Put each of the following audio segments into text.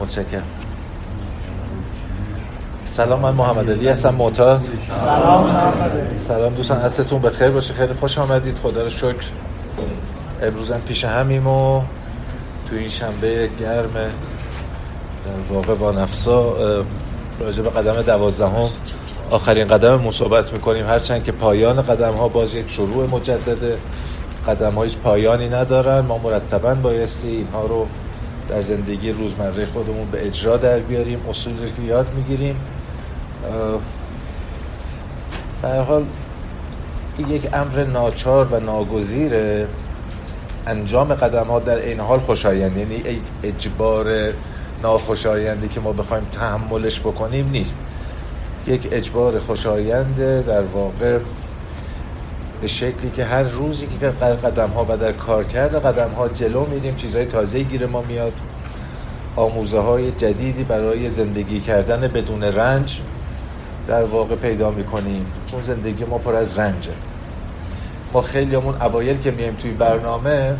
متشکرم. سلام من محمد علی هستم معتاد. سلام سلام دوستان عصرتون بخیر باشه. خیلی خوش آمدید. خدا رو شکر. امروزم پیش همیم و تو این شنبه گرم در واقع با نفسا راجع به قدم دوازدهم. آخرین قدم مصابت می‌کنیم. هرچند که پایان قدم ها باز یک شروع مجدده. قدم هایش پایانی ندارن. ما مرتبا بایستی اینها رو در زندگی روزمره خودمون به اجرا در بیاریم اصول رو یاد می‌گیریم. در حال یک امر ناچار و ناگزیره انجام قدم ها در این حال خوشایند. یعنی یک اجبار ناخوشایندی که ما بخوایم تحملش بکنیم نیست. یک اجبار خوشاینده در واقع به شکلی که هر روزی که در قدم ها و در کار کرده قدم ها جلو میریم چیزهای تازه گیر ما میاد. آموزه های جدیدی برای زندگی کردن بدون رنج در واقع پیدا می‌کنیم. چون زندگی ما پر از رنجه. ما خیلی همون اوایل که میایم توی برنامه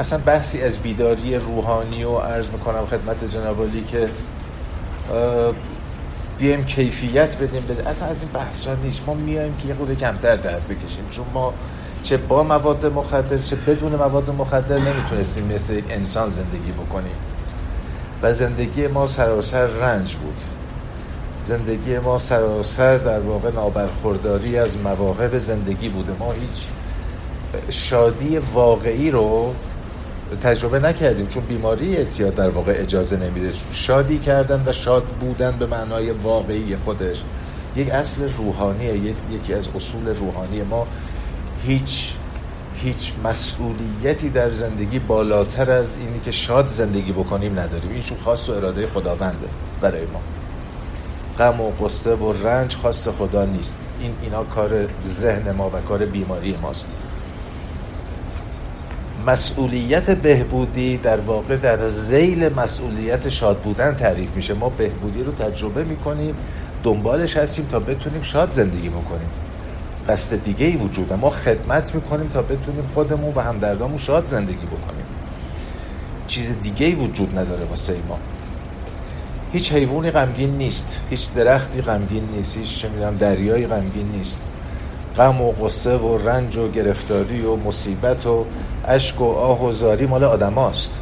اصلا بحثی از بیداری روحانی و عرض می‌کنم خدمت جنابالی که بیایم کیفیت بدیم. بده اصلا از این بحث ها نیست. ما میایم که یه خود کمتر درد بکشیم. چون ما چه با مواد مخدر چه بدون مواد مخدر نمی‌تونستیم مثل یک انسان زندگی بکنیم. و زندگی ما سراسر رنج بود. زندگی ما سراسر در واقع نابرخورداری از مواهب زندگی بوده. ما هیچ شادی واقعی رو تجربه نکردیم چون بیماری اعتیاد در واقع اجازه نمیده. شادی کردن و شاد بودن به معنای واقعی خودش یک اصل روحانیه یک، یکی از اصول روحانی ما. هیچ هیچ مسئولیتی در زندگی بالاتر از اینی که شاد زندگی بکنیم نداریم. این خاص و اراده خداونده برای ما. غم و قصه و رنج خاص خدا نیست. این اینا کار ذهن ما و کار بیماری ماست. مسئولیت بهبودی در واقع در زیل مسئولیت شاد بودن تعریف میشه. ما بهبودی رو تجربه می‌کنیم دنبالش هستیم تا بتونیم شاد زندگی بکنیم. قصد دیگه ای وجوده ما خدمت می‌کنیم تا بتونیم خودمون و همدردامون شاد زندگی بکنیم. چیز دیگه ای وجود نداره واسه ما. هیچ حیوانی غمگین نیست. هیچ درختی غمگین نیست. هیچ چه می‌دونم دریایی غمگین نیست. غم و قصه و رنج و گرفتاری و مصیبت و اشک و آه و زاری مال آدماست.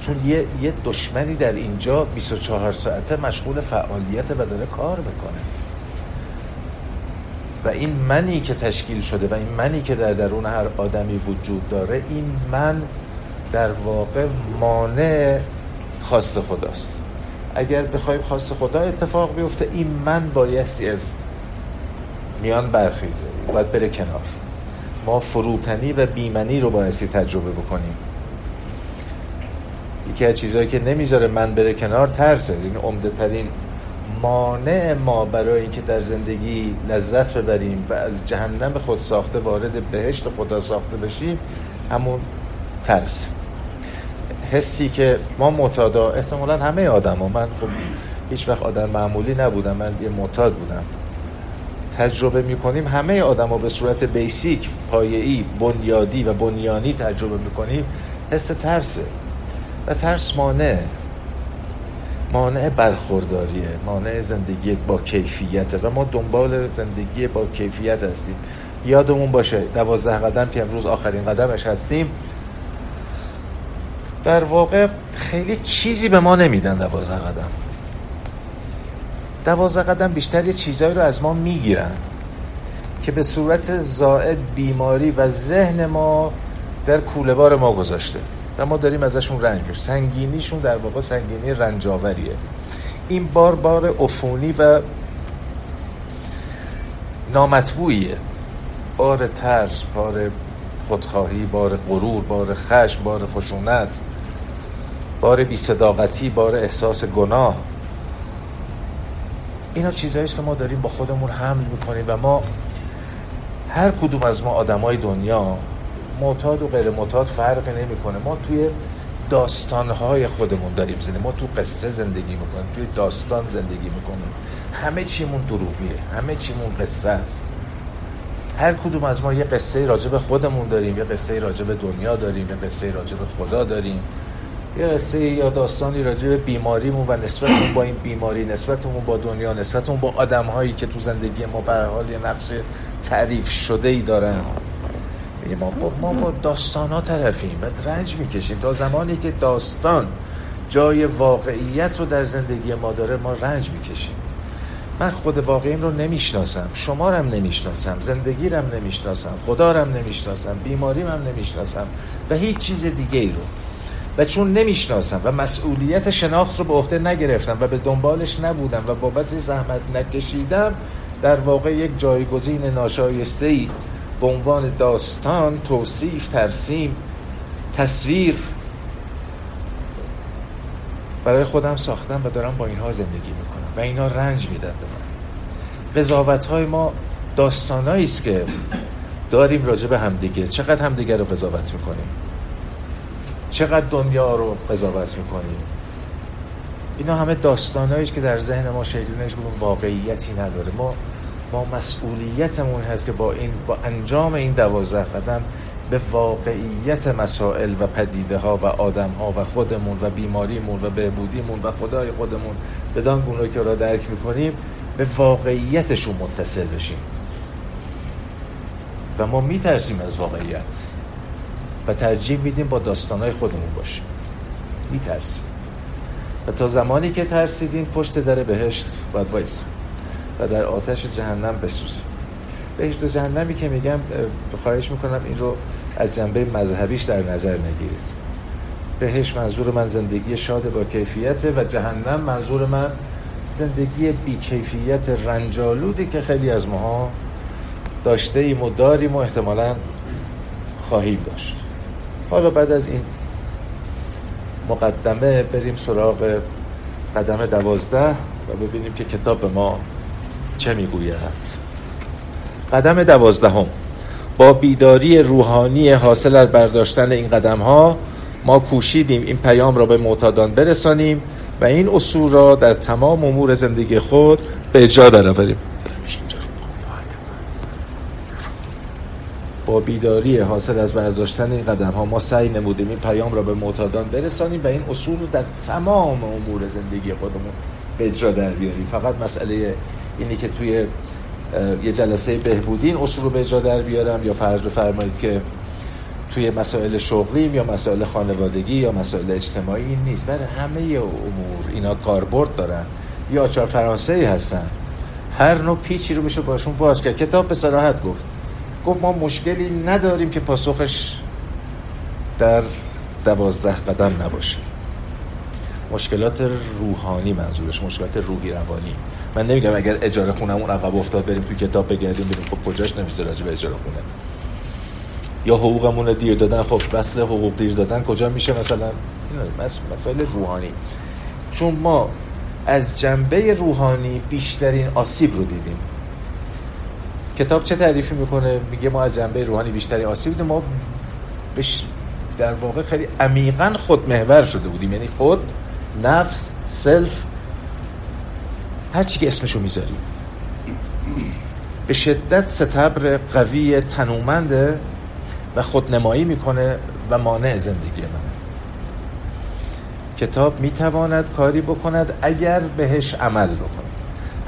چون یه, یه دشمنی در اینجا 24 ساعته مشغول فعالیت و داره کار می‌کنه. و این منی که تشکیل شده و این منی که در درون هر آدمی وجود داره این من در واقع مانع خواست خداست. اگر بخوایم خواست خدا اتفاق بیفته این من بایستی از میان برخیزه. باید بره کنار. ما فروتنی و بیمنی رو بایستی تجربه بکنیم. یکی از چیزهایی که نمی‌ذاره من بره کنار ترسه. این عمده ترین مانع ما برای اینکه در زندگی لذت ببریم و از جهنم خود ساخته وارد بهشت خدا ساخته بشیم همون ترس. حسی که ما معتادا احتمالا همه آدم ها من خب هیچ وقت آدم معمولی نبودم من یه معتاد بودم. تجربه می‌کنیم همه آدم ها به صورت بیسیک پایه‌ای بنیادی و بنیانی تجربه می‌کنیم حس ترسه. و ترس مانع مانع برخورداریه مانع زندگی با کیفیته. و ما دنبال زندگی با کیفیت هستیم. یادمون باشه دوازده قدم که امروز آخرین قدمش هستیم. در واقع خیلی چیزی به ما نمیدن دوازده قدم. دوازده قدم بیشتر یه چیزایی رو از ما می‌گیرن که به صورت زائد بیماری و ذهن ما در کوله بار ما گذاشته. و ما داریم ازشون رنج میشیم سنگینیشون در واقع سنگینی رنجاوریه این بار بار عفونی و نامطبوعیه. بار ترس بار خودخواهی بار غرور بار خشم بار خشونت بار بیصداقتی بار احساس گناه. اینا چیزهاییست که ما داریم با خودمون حمل می‌کنیم و ما هر کدوم از ما آدمای دنیا معتاد و غیر معتاد فرقی نمی‌کنه. ما توی داستانهای خودمون داریم زندگی. ما تو قصه زندگی می‌کنیم توی داستان زندگی می‌کنیم. همه چیمون دروغیه همه چیمون قصه است. هر کدوم از ما یه قصه راجع به خودمون داریم یه قصه راجع به دنیا داریم یه قصه راجع به خدا داریم. یه قصه یا داستانی راجع به بیماریمون و نسبتمون با این بیماری نسبتمون با دنیا نسبتمون با آدم هایی که تو زندگی ما به حال یه نقش تعریف شده ای دارن ما با, ما با داستان ها طرفیم و رنج می‌کشیم. تا زمانی که داستان جای واقعیت رو در زندگی ما داره ما رنج می‌کشیم. من خود واقعیم رو نمی‌شناسم شما رم نمی‌شناسم زندگی رم نمی‌شناسم خدا رم نمی‌شناسم بیماریم هم نمی‌شناسم و هیچ چیز دیگه ای رو. و چون نمی‌شناسم و مسئولیت شناخت رو به عهده نگرفتم و به دنبالش نبودم و بابت زحمت نکشیدم در واقع یک جایگزین ناشایسته ای به عنوان داستان توصیف ترسیم تصویر برای خودم ساختم و دارم با اینها زندگی می‌کنم و اینا رنج میدن به من. قضاوت های ما داستانایی است که داریم راجع به همدیگه. چقدر همدیگه رو قضاوت می‌کنیم؟ چقدر دنیا رو قضاوت می‌کنیم اینا همه داستانایی که در ذهن ما شکل واقعیتی نداره. ما ما مسئولیتمون هست که با این با انجام این دوازده قدم به واقعیت مسائل و پدیده ها و آدم ها و خودمون و بیماریمون و بهبودیمون و خدای خودمون بدان گونه که را درک می‌کنیم به واقعیتشون متصل بشیم. و ما میترسیم از واقعیت. و ترجیح میدیم با داستانهای خودمون باشیم. میترسیم. و تا زمانی که ترسیدیم پشت در بهشت باید وایسیم و در آتش جهنم بسوزیم. بهشت و جهنمی که میگم خواهش می‌کنم این رو از جنبه مذهبیش در نظر نگیرید. بهش منظور من زندگی شاد با کیفیته و جهنم منظور من زندگی بی کیفیت رنجالودی که خیلی از ماها داشته ایم و داریم و احتمالا خواهیم داشت. حالا بعد از این مقدمه بریم سراغ قدم دوازده و ببینیم که کتاب ما چه می‌گوید. قدم دوازدهم. با بیداری روحانی حاصل از برداشتن این قدم ها ما کوشیدیم این پیام را به معتادان برسانیم و این اصول را در تمام امور زندگی خود به اجرا درآوریم. با بیداری حاصل از برداشتن این قدم ها ما سعی نمودیم این پیام را به معتادان برسانیم و این اصول رو در تمام امور زندگی خودمون به اجرا در بیاریم. فقط مسئله اینی که توی یه جلسه بهبودی این اصول رو به اجرا در بیارم یا فرض بفرمایید که توی مسائل شغلیم یا مسائل خانوادگی یا مسائل اجتماعی این نیست. در همه امور اینا کاربرد دارن. یا آچار فرانسه هستن. هر نوع پیچی رو میشه باشون باز کرد. کتاب به صراحت گفت. گفت ما مشکلی نداریم که پاسخش در دوازده قدم نباشه. مشکلات روحانی منظورش مشکلات روحی روانی. من نمیگم اگر اجاره خونمون عقب افتاد بریم تو کتاب بگردیم بریم خب کجاش نمیشه راجع به اجاره خونه. یا حقوقمون دیر دادن خب وصل حقوق دیر دادن کجا میشه مثلا؟ مسائل روحانی. چون ما از جنبه روحانی بیشترین آسیب رو دیدیم. کتاب چه تعریفی می‌کنه؟ میگه ما از جنبه روحانی بیشترین آسیب دیدیم. ما بش در واقع خیلی عمیقا خود محور شده بودیم. یعنی خود نفس سلف هر چی که اسمشو می‌ذاریم. به شدت ستبر قوی تنومنده و خودنمایی می‌کنه و مانع زندگی من. کتاب می‌تواند کاری بکند اگر بهش عمل بکنیم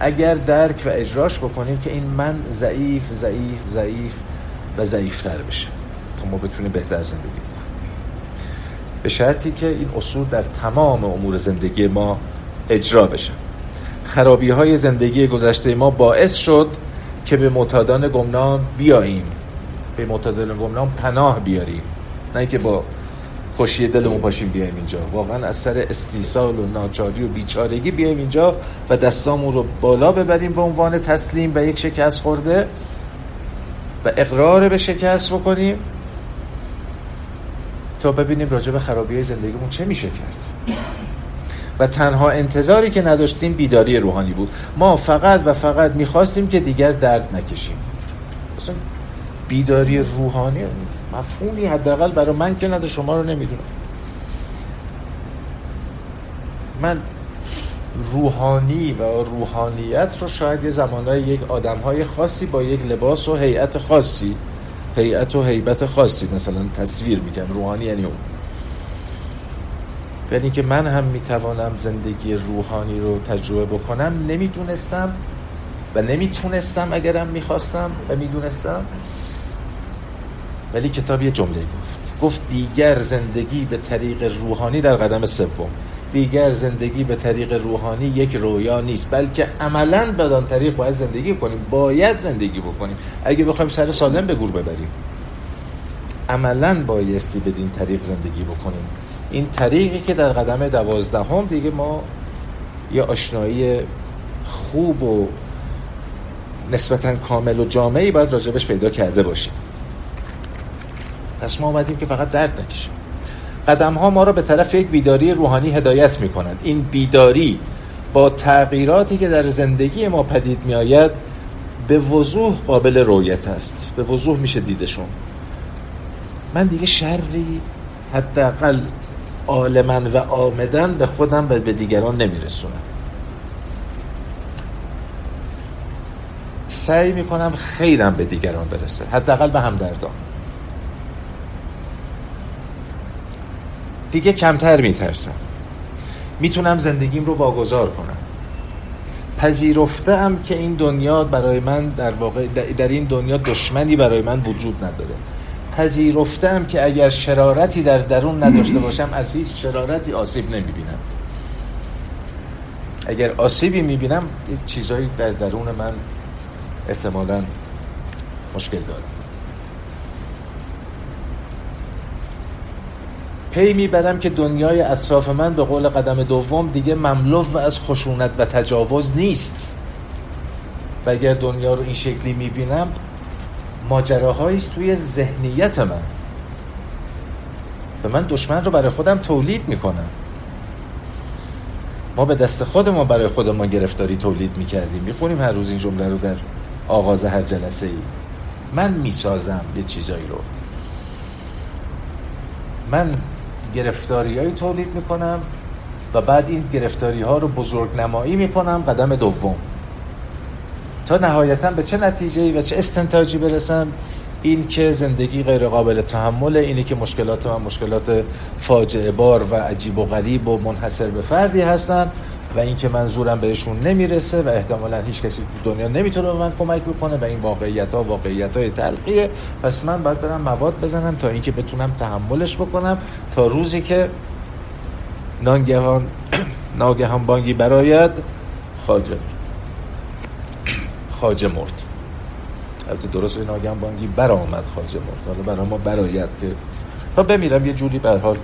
اگر درک و اجراش بکنیم که این من ضعیف ضعیف ضعیف و ضعیفتر بشه تا ما بتونیم بهتر زندگی کنیم. به شرطی که این اصول در تمام امور زندگی ما اجرا بشه. خرابی های زندگی گذشته ما باعث شد که به معتادان گمنام بیاییم. به معتادان گمنام پناه بیاریم. نه که با خوشی دلمون پاشیم بیایم اینجا. واقعا از سر استیصال و ناچاری و بیچارگی بیایم اینجا و دستامون رو بالا ببریم به عنوان تسلیم و یک شکست خورده و اقرار به شکست بکنیم تا ببینیم راجع به خرابی های زندگیمون چه میشه کرد. و تنها انتظاری که نداشتیم بیداری روحانی بود. ما فقط و فقط می‌خواستیم که دیگر درد نکشیم. بیداری روحانی مفهومی حداقل برای من که نده شما رو نمی‌دونم. من روحانی و روحانیت رو شاید یه زمانهای یک آدم های خاصی با یک لباس و هیئت خاصی هیئت و هیبت خاصی مثلا تصویر میگم روحانی یعنی اون. یعنی که من هم می‌توانم زندگی روحانی رو تجربه بکنم نمی‌دونستم و نمی‌تونستم اگرم می‌خواستم و می‌دونستم. ولی کتاب یه جمله گفت گفت دیگر زندگی به طریق روحانی در قدم سوم. دیگر زندگی به طریق روحانی یک رویا نیست بلکه عملا بدان طریق باید زندگی کنیم باید زندگی بکنیم. اگه بخوایم سر سالم به گور ببریم. عملا بایستی بدین طریق زندگی بکنیم. این طریقی که در قدم دوازدهم دیگه ما یه آشنایی خوب و نسبتا کامل و جامعی باید راجبش پیدا کرده باشیم. پس ما آمدیم که فقط درد نکشیم. قدم ها ما را به طرف یک بیداری روحانی هدایت می کنند این بیداری با تغییراتی که در زندگی ما پدید می آید به وضوح قابل رویت است. به وضوح میشه دیدشون. من دیگه شری حداقل عالما و آمدن به خودم و به دیگران نمیرسونم. سعی می‌کنم خیرم به دیگران برسه. حداقل به همدردان. دیگه کمتر میترسم. می‌تونم زندگیم رو واگذار کنم. پذیرفته که این دنیا برای من در واقع در این دنیا دشمنی برای من وجود نداره. پذیرفته که اگر شرارتی در درون نداشته باشم از هیچ شرارتی آسیب نمی‌بینم. اگر آسیبی می‌بینم چیزایی در درون من احتمالا مشکل دارم پی می‌برم که دنیای اطراف من به قول قدم دوم دیگه مملو از خشونت و تجاوز نیست. و اگر دنیا رو این شکلی می‌بینم ماجراهایی توی ذهنیت من. به من دشمن رو برای خودم تولید می‌کنم. ما به دست خودمون برای خودمون گرفتاری تولید می‌کردیم. می‌خونیم هر روز این جمله رو در آغاز هر جلسه ای من می‌سازم یه چیزایی رو. من گرفتاری تولید می‌کنم و بعد این گرفتاری ها رو بزرگ نمایی می‌کنم قدم دوم. تا نهایتا به چه نتیجه و چه استنتاجی برسم؟ این که زندگی غیر قابل تحمله اینی که مشکلات من مشکلات فاجعه بار و عجیب و غریب و منحصر به فردی هستن. و اینکه منظورم بهشون نمی‌رسه و احتمالا هیچ کسی تو دنیا نمی‌تونه به من کمک بکنه و این واقعیت ها واقعیت های تلقیه. پس من باید برم مواد بزنم تا اینکه بتونم تحملش بکنم تا روزی که ناگهان ناگهان بانگی براید خاجه خاجه مرد. البته درست ناگهان بانگی برآمد خاجه مرد. حالا برای ما براید که تا بمیرم یه جوری به حال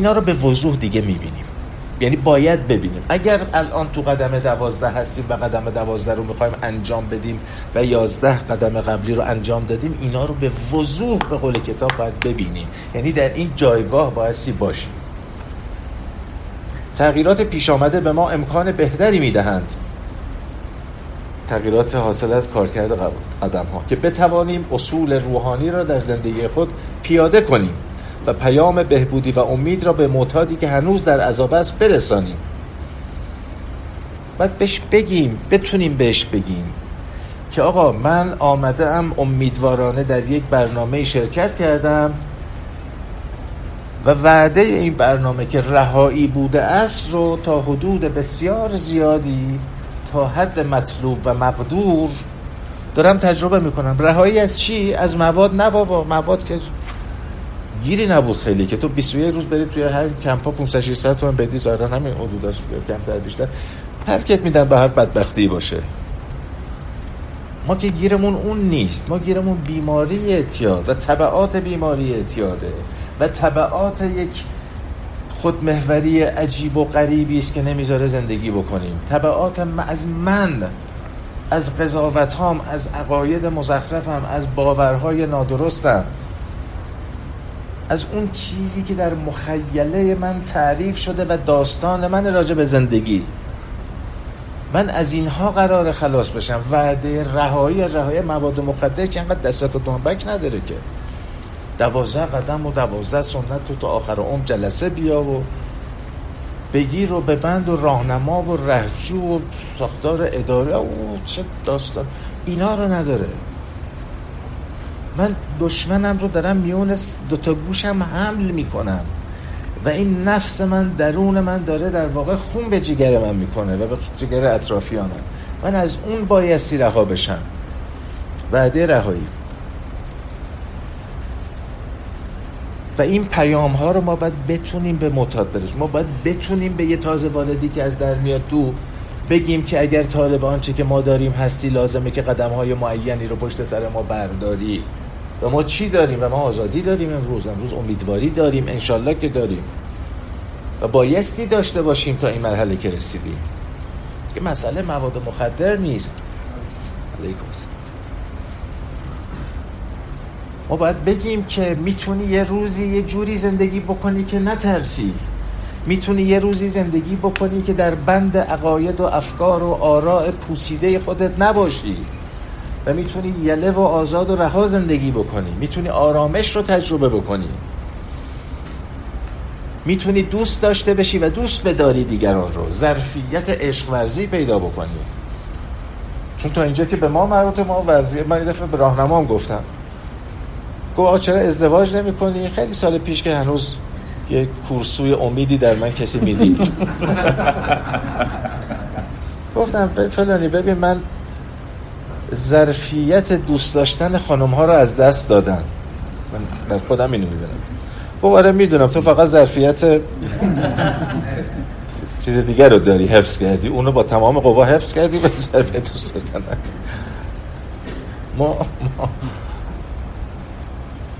اینا رو به وضوح دیگه می‌بینیم. یعنی باید ببینیم. اگر الان تو قدم دوازده هستیم و قدم دوازده رو می‌خوایم انجام بدیم و یازده قدم قبلی رو انجام دادیم اینا رو به وضوح به قول کتاب باید ببینیم. یعنی در این جایگاه بایستی باشیم. تغییرات پیش آمده به ما امکان بهتری می‌دهند. تغییرات حاصل از کارکرد قدم ها که بتوانیم اصول روحانی را در زندگی خود پیاده کنیم. و پیام بهبودی و امید را به معتادی که هنوز در عذاب است برسانیم باید بهش بگیم بتونیم بهش بگیم که آقا من آمده ام امیدوارانه در یک برنامه شرکت کردم و وعده این برنامه که رهایی بوده است رو تا حدود بسیار زیادی تا حد مطلوب و مقدور دارم تجربه می‌کنم رهایی از چی؟ از مواد نه بابا مواد که گیری نبود خیلی که تو 21 روز برید توی هر کمپا 500 600 تومن بدی ظاهرا همین حدوداش کمتر بیشتر. حرکت میدن به هر بدبختی باشه. ما که گیرمون اون نیست. ما گیرمون بیماری اعتیاد و طبعات بیماری اعتیاده. و طبعات یک خودمهوری عجیب و غریبی است که نمی‌ذاره زندگی بکنیم. طبعات از من از قضاوت هم از عقاید مزخرفم از باورهای نادرستم. از اون چیزی که در مخیله من تعریف شده و داستان من راجع به زندگی. من از اینها قرار خلاص بشم. وعده رهایی رهایی مواد مخدر که انقدر دستک و بک نداره که. دوازده قدم و دوازده سنت تو تا آخر عمر جلسه بیا و بگیر و ببند و راهنما و رهجو و ساختار اداره. او چه داستان. اینا رو نداره. من دشمنم رو دارم میون دوتا گوشم حمل می‌کنم. و این نفس من درون من داره در واقع خون به جگر من می‌کنه و به جگر اطرافیانم. من از اون بایستی رها بشم. وعده رهایی. و این پیام ها رو ما باید بتونیم به معتاد برسیم. ما باید بتونیم به یه تازه والدی که از در میاد تو بگیم که اگر طالب آنچه که ما داریم هستی لازمه که قدم های معینی رو پشت سر ما برداری. و ما چی داریم و ما آزادی داریم امروز؟ امروز امیدواری داریم انشالله که داریم. و بایستی داشته باشیم تا این مرحله که رسیدیم. که مسئله مواد مخدر نیست. علیکم ما باید بگیم که می‌تونی یه روزی یه جوری زندگی بکنی که نترسی. می‌تونی یه روزی زندگی بکنی که در بند عقاید و افکار و آراء پوسیده خودت نباشی. و می‌تونی یله و آزاد و رها زندگی بکنی. می‌تونی آرامش رو تجربه بکنی. می‌تونی دوست داشته بشی و دوست بداری دیگران رو. ظرفیت عشق ورزی پیدا بکنی. چون تا اینجا که به ما مربوط ما وضعیت من دفعه به راهنمام گفتم. گفت چرا ازدواج نمی کنی خیلی سال پیش که هنوز یه کورسوی امیدی در من کسی می‌دید. گفتم فلانی ببین من ظرفیت دوست داشتن خانم ها رو از دست دادن. من خودم اینو می‌بینم گفت آره می‌دونم. تو فقط ظرفیت چیز دیگر رو داری حفظ کردی. اونو با تمام قوا حفظ کردی به ظرفیت دوست داشتن ما, ما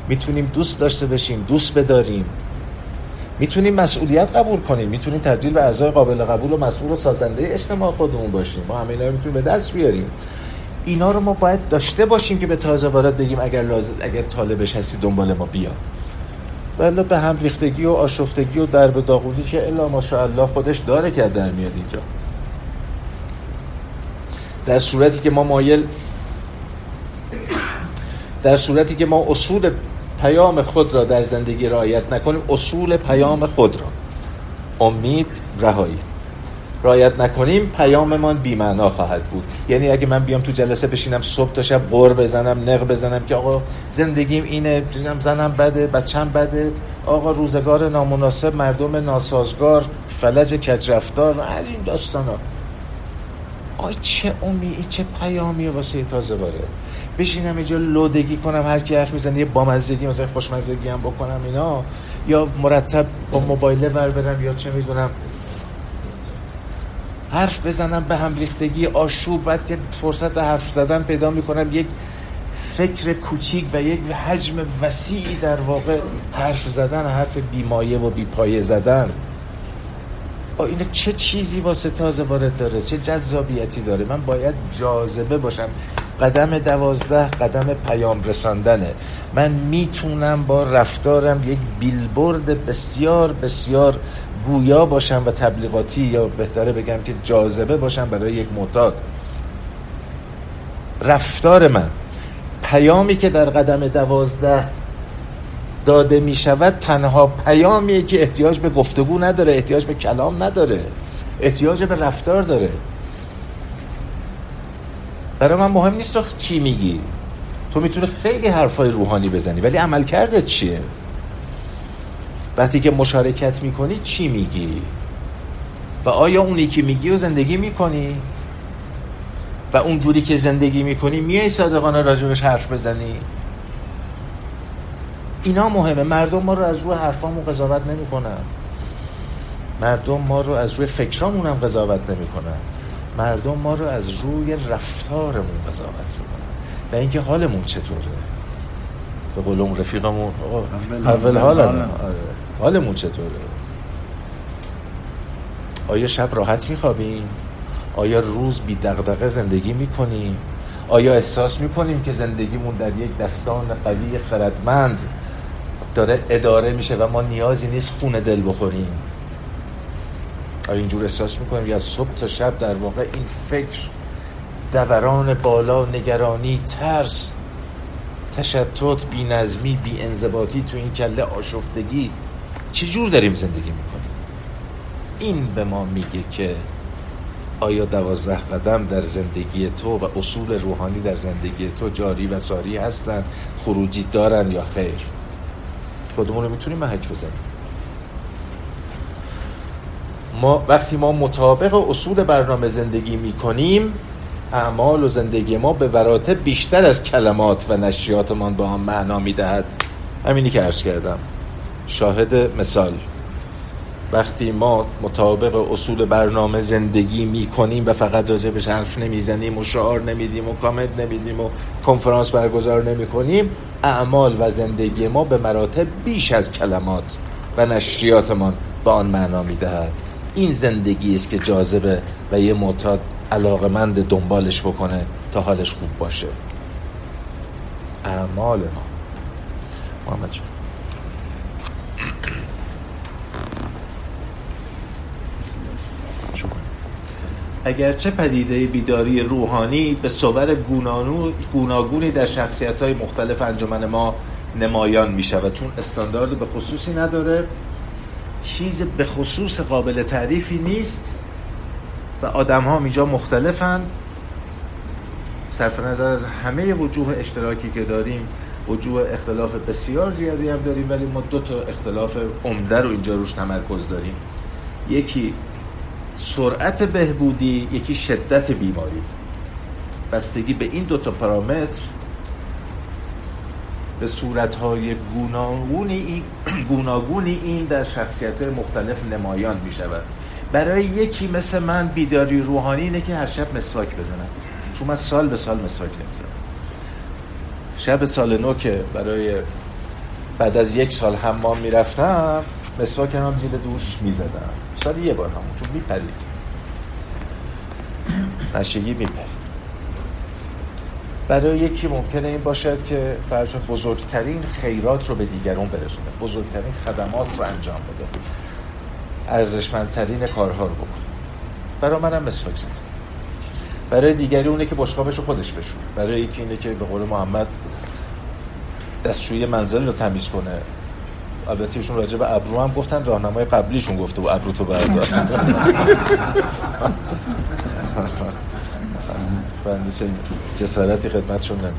می‌تونیم دوست داشته بشیم دوست بداریم. می‌تونیم مسئولیت قبول کنیم. می‌تونیم تبدیل به اعضای قابل قبول و مسئول و سازنده اجتماع خودمون باشیم. ما همه اینا می‌تونیم به دست بیاریم. اینا رو ما باید داشته باشیم که به تازه وارد بگیم اگر لازم اگر طالبش هستی دنبال ما بیا. ولی به هم ریختگی و آشفتگی و درب داغونی که الا ماشاءالله خودش داره که در میاد اینجا. در صورتی که ما مایل در صورتی که ما اصول پیام خود را در زندگی رعایت نکنیم اصول پیام خود را. امید رهایی. رعایت نکنیم پیاممان بی‌معنا خواهد بود. یعنی اگه من بیام تو جلسه بشینم صبح تا شب قور بزنم نق بزنم که آقا زندگیم اینه زنم بده بچم بده. آقا روزگار نامناسب مردم ناسازگار فلج کجرفتار از این داستان ها آی چه امی چه پیامی واسه تازه وارد بشینم اینجا لودگی کنم هر کی حرف می‌زنه یه بامزدگی مثلا خوشمزدگی هم بکنم اینا. یا مرتب با موبایله ور برم یا چه می‌دونم حرف بزنم به هم ریختگی آشوب بعد که فرصت حرف زدن پیدا می‌کنم یک فکر کوچیک و یک حجم وسیعی در واقع حرف زدن حرف بیمایه و بیپایه زدن. اینه چه چیزی واسه تازه وارد داره؟ چه جذابیتی داره؟ من باید جاذبه باشم. قدم دوازده قدم پیام رساندنه. من می‌تونم با رفتارم یک بیلبورد بسیار بسیار گویا باشم و تبلیغاتی یا بهتره بگم که جاذبه باشم برای یک معتاد. رفتار من پیامی که در قدم دوازده داده می شود تنها پیامیه که احتیاج به گفتگو نداره احتیاج به کلام نداره احتیاج به رفتار داره. برای من مهم نیست تو چی میگی. تو می‌تونی خیلی حرفای روحانی بزنی ولی عمل کرده چیه؟ وقتی که مشارکت می‌کنی چی میگی؟ و آیا اونی که میگی و زندگی می‌کنی؟ و اونجوری که زندگی می‌کنی میای صادقانه راجبش حرف بزنی؟ اینا مهمه. مردم ما رو از روی حرفامون قضاوت نمی‌کنن. مردم ما رو از روی فکرامون هم قضاوت نمی‌کنن. مردم ما رو از روی رفتارمون قضاوت می‌کنن. و اینکه حالمون چطوره؟ به قول اون رفیقمون اول حال آره. حالمون چطوره؟ آیا شب راحت میخوابیم؟ آیا روز بی دغدغه زندگی می‌کنیم؟ آیا احساس می‌کنیم که زندگیمون در یک دستان قوی خردمند داره اداره میشه و ما نیازی نیست خون دل بخوریم؟ آیا اینجور احساس می‌کنیم یا از صبح تا شب در واقع این فکر دوران بالا نگرانی ترس تشتت بی نظمی بی انضباطی تو این کله آشفتگی چجور داریم زندگی می‌کنیم؟ این به ما میگه که آیا دوازده قدم در زندگی تو و اصول روحانی در زندگی تو جاری و ساری هستن خروجی دارن یا خیر؟ خودمون رو می‌تونیم محک بزنیم. ما وقتی ما مطابق اصول برنامه زندگی می‌کنیم اعمال و زندگی ما به براتب بیشتر از کلمات و نشریاتمان به آن معنا می‌دهد. همینی که عرض کردم. شاهد مثال. وقتی ما مطابق اصول برنامه زندگی می‌کنیم و فقط راجبش حرف نمی‌زنیم و شعار نمیدیم و کامنت نمیدیم و کنفرانس برگزار نمی‌کنیم اعمال و زندگی ما به مراتب بیش از کلمات و نشریاتمان به آن معنا می‌دهد. این زندگی است که جاذبه و یه معتاد علاقمند دنبالش بکنه تا حالش خوب باشه. اعمال ما. محمد جان اگرچه پدیده بیداری روحانی به صور گوناگونی در شخصیت های مختلف انجمن ما نمایان می شود چون استاندارد به خصوصی نداره. چیز به خصوص قابل تعریفی نیست و آدم ها اینجا مختلفن. صرف نظر از همه وجوه اشتراکی که داریم وجوه اختلاف بسیار زیادی هم داریم ولی ما دو تا اختلاف عمده رو اینجا روش تمرکز داریم. یکی سرعت بهبودی یکی شدت بیماری. بستگی به این دو تا پارامتر به صورتهای گوناگونی این, گوناگونی این در شخصیت مختلف نمایان می شود برای یکی مثل من بیداری روحانی اینه که هر شب مسواک بزنم. چون من سال به سال مسواک نمی‌زنم. شب سال نو که برای بعد از یک سال حمام می‌رفتم مسواک هم زیر دوش می‌زدم. سال یه بار همون چون میپرید. نشگی میپرید. برای یکی ممکنه این باشد که فرض بزرگترین خیرات رو به دیگران برسونه. بزرگترین خدمات رو انجام بده. ارزشمندترین کارها رو بکن برای منم مسواک برای دیگری اونه که بشقابش رو خودش بشون برای یکی اینه که به قول محمد دستشوی منزل رو تمیز کنه. البته ایشون راجع به ابرو هم گفتن راهنمای قبلیشون گفته و ابرو تو بردار. بنده چه جسارتی خدمتشون نمی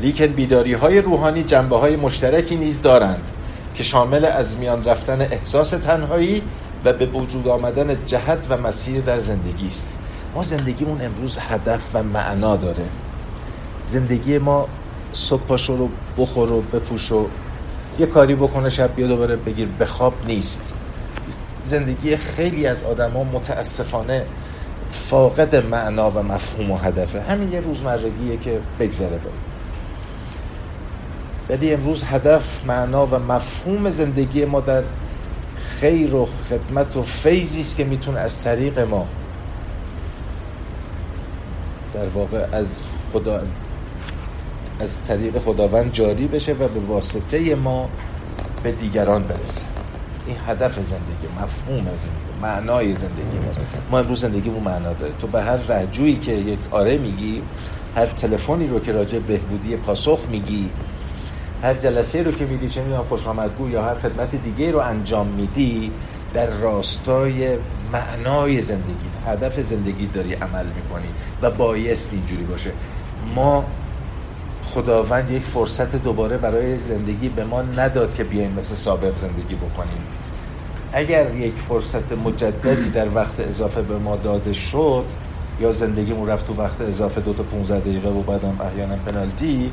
لیکن بیداری های روحانی جنبه های مشترکی نیز دارند که شامل از میان رفتن احساس تنهایی و به وجود آمدن جهت و مسیر در زندگی است. ما زندگیمون امروز هدف و معنا داره. زندگی ما صبح پاشو رو بخور و بپوش و یه کاری بکنه شب بیا دوباره بگیر بخواب نیست. زندگی خیلی از آدما متاسفانه فاقد معنا و مفهوم و هدفه. همین یه روزمرگیه که بگذره بره ولی امروز هدف معنا و مفهوم زندگی ما در خیر و خدمت و فیضی که می‌تونه از طریق ما در واقع از خدا از طریق خداوند جاری بشه و به واسطه ما به دیگران برسه. این هدف زندگی مفهوم زندگی معنای زندگی ما. ما امروز زندگیمون معنا داره. تو به هر رجویی که یک آره میگی هر تلفنی رو که راجع بهبودی پاسخ میگی هر جلسه رو که میدی چه می‌دونم خوش یا هر خدمت دیگه رو انجام میدی در راستای معنای زندگی هدف زندگی داری عمل می‌کنی و بایست اینجوری باشه. ما خداوند یک فرصت دوباره برای زندگی به ما نداد که بیایم مثل سابق زندگی بکنیم. اگر یک فرصت مجددی در وقت اضافه به ما داده شد یا زندگیمون رفت تو وقت اضافه دو تا 15 دقیقه و بعدم احیانا پنالتی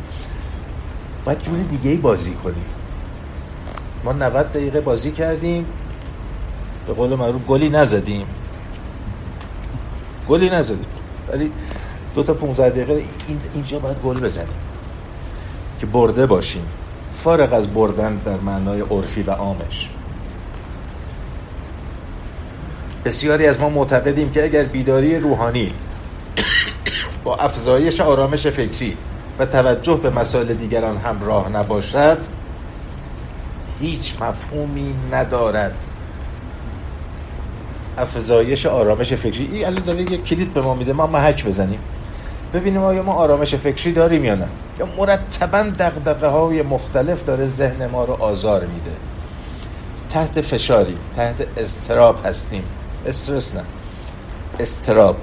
باید جور دیگه بازی کنیم. ما 90 دقیقه بازی کردیم. به قول معروف گلی نزدیم. گلی نزدیم. ولی دو تا 15 دقیقه اینجا باید گل بزنیم. که برده باشیم. فارغ از بردن در معنای عرفی و عامش. بسیاری از ما معتقدیم که اگر بیداری روحانی با افزایش آرامش فکری و توجه به مسائل دیگران همراه نباشد هیچ مفهومی ندارد. افزایش آرامش فکری. این الان داره یک کلید به ما میده ما محک بزنیم. ببینیم آیا ما آرامش فکری داریم یا نه. یا مرتبا دقدقه های مختلف داره ذهن ما رو آزار میده. تحت فشاری تحت استراب هستیم. استرس نه استراب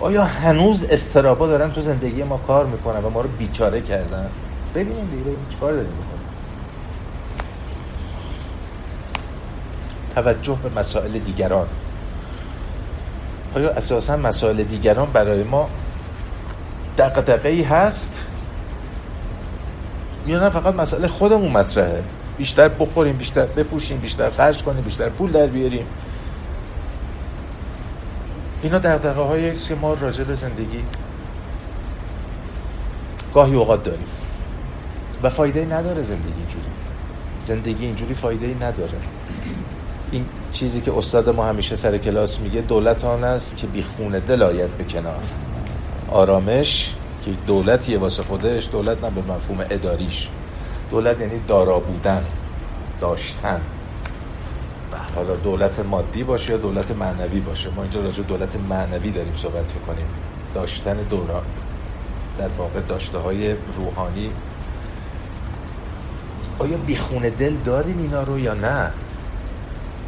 آیا هنوز استرابا دارن تو زندگی ما کار می‌کنن و ما رو بیچاره کردن؟ ببینیم دیگه چیکار داریم می‌کنیم توجه به مسائل دیگران. آیا اساسا مسائل دیگران برای ما دقدقه ای هست؟ یا نه فقط مسئله خودمون مطرحه. بیشتر بخوریم بیشتر بپوشیم بیشتر خرج کنیم بیشتر پول در بیاریم. اینا دقدقه هایی که ما راجع به زندگی گاهی اوقات داریم. و فایده نداره زندگی اینجوری. زندگی اینجوری فایده ای نداره. این چیزی که استاد ما همیشه سر کلاس میگه دولت آن است که بی خونه دل آید به کنار. آرامش که دولتیه واسه خودش دولت نه به مفهوم اداریش. دولت یعنی دارا بودن داشتن. حالا دولت مادی باشه یا دولت معنوی باشه؟ ما اینجا راجع دولت معنوی داریم صحبت می‌کنیم. داشتن دوران در واقع داشته های روحانی. آیا بیخونه دل داریم اینا رو یا نه؟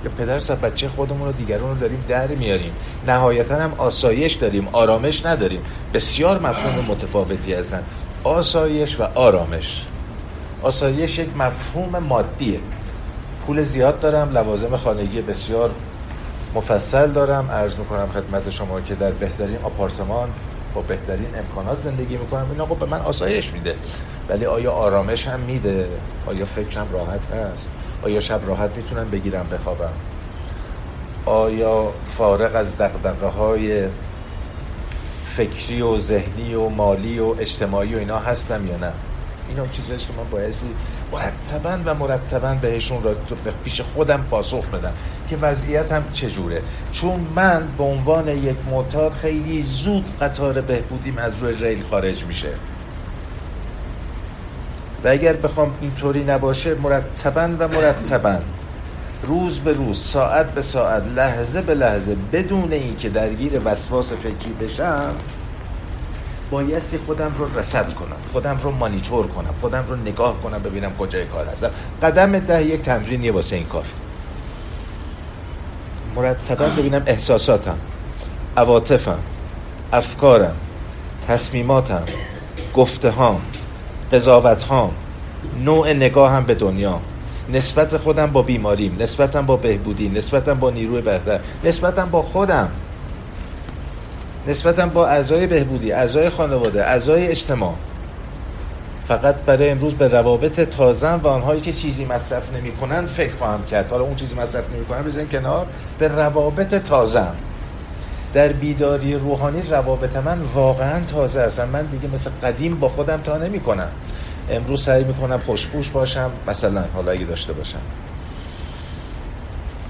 یا پدر سب بچه خودمون رو دیگران رو داریم در میاریم. نهایتا هم آسایش داریم آرامش نداریم. بسیار مفهوم متفاوتی هستن. آسایش و آرامش. آسایش یک مفهوم مادیه. پول زیاد دارم لوازم خانگی بسیار مفصل دارم. عرض می‌کنم خدمت شما که در بهترین آپارتمان با بهترین امکانات زندگی می‌کنم. این آقا به من آسایش میده. ولی آیا آرامش هم میده؟ آیا فکرم راحت هست؟ آیا شب راحت می‌تونم بگیرم بخوابم؟ آیا فارغ از دقدقه های فکری و ذهنی و مالی و اجتماعی و اینا هستم یا نه؟ این هم چیزهایی که من باید مرتبا و مرتبا بهشون را پیش خودم پاسخ بدم که وضعیت هم چجوره. چون من به عنوان یک معتاد خیلی زود قطار بهبودیم از روی ریل خارج میشه. و اگر بخوام اینطوری نباشه مرتبا و مرتبا روز به روز ساعت به ساعت لحظه به لحظه بدون اینکه درگیر وسواس فکری بشم بایستی خودم رو رسد کنم خودم رو مانیتور کنم خودم رو نگاه کنم ببینم کجای کار هستم. قدم ده یک تمرینیه واسه این کار. مرتبا ببینم احساساتم عواطفم افکارم تصمیماتم گفته هام قضاوت هام نوع نگاهم به دنیا. نسبت خودم با بیماریم نسبتم با بهبودی نسبتم با نیروی بهتر نسبتم با خودم. نسبتا با اعضای بهبودی اعضای خانواده اعضای اجتماع. فقط برای امروز به روابط تازم و آنهایی که چیزی مصرف نمی‌کنن فکر خواهم کرد. حالا اون چیزی مصرف نمی‌کنن بزنیم کنار. به روابط تازم در بیداری روحانی روابط من واقعا تازه است من دیگه مثل قدیم با خودم تا نمی‌کنم. امروز سعی می‌کنم خوشپوش باشم. مثلا حالا اگه داشته باشم.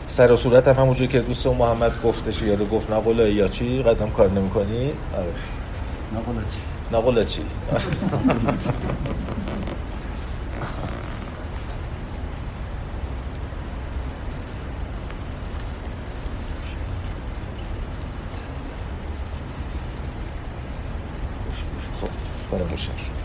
سر و صورت هم همونجوری که دوست محمد گفتش یا گفت نقل یا چی؟ قدم کار نمی کنی آره. نقل چی؟ چی خب فراموشم شد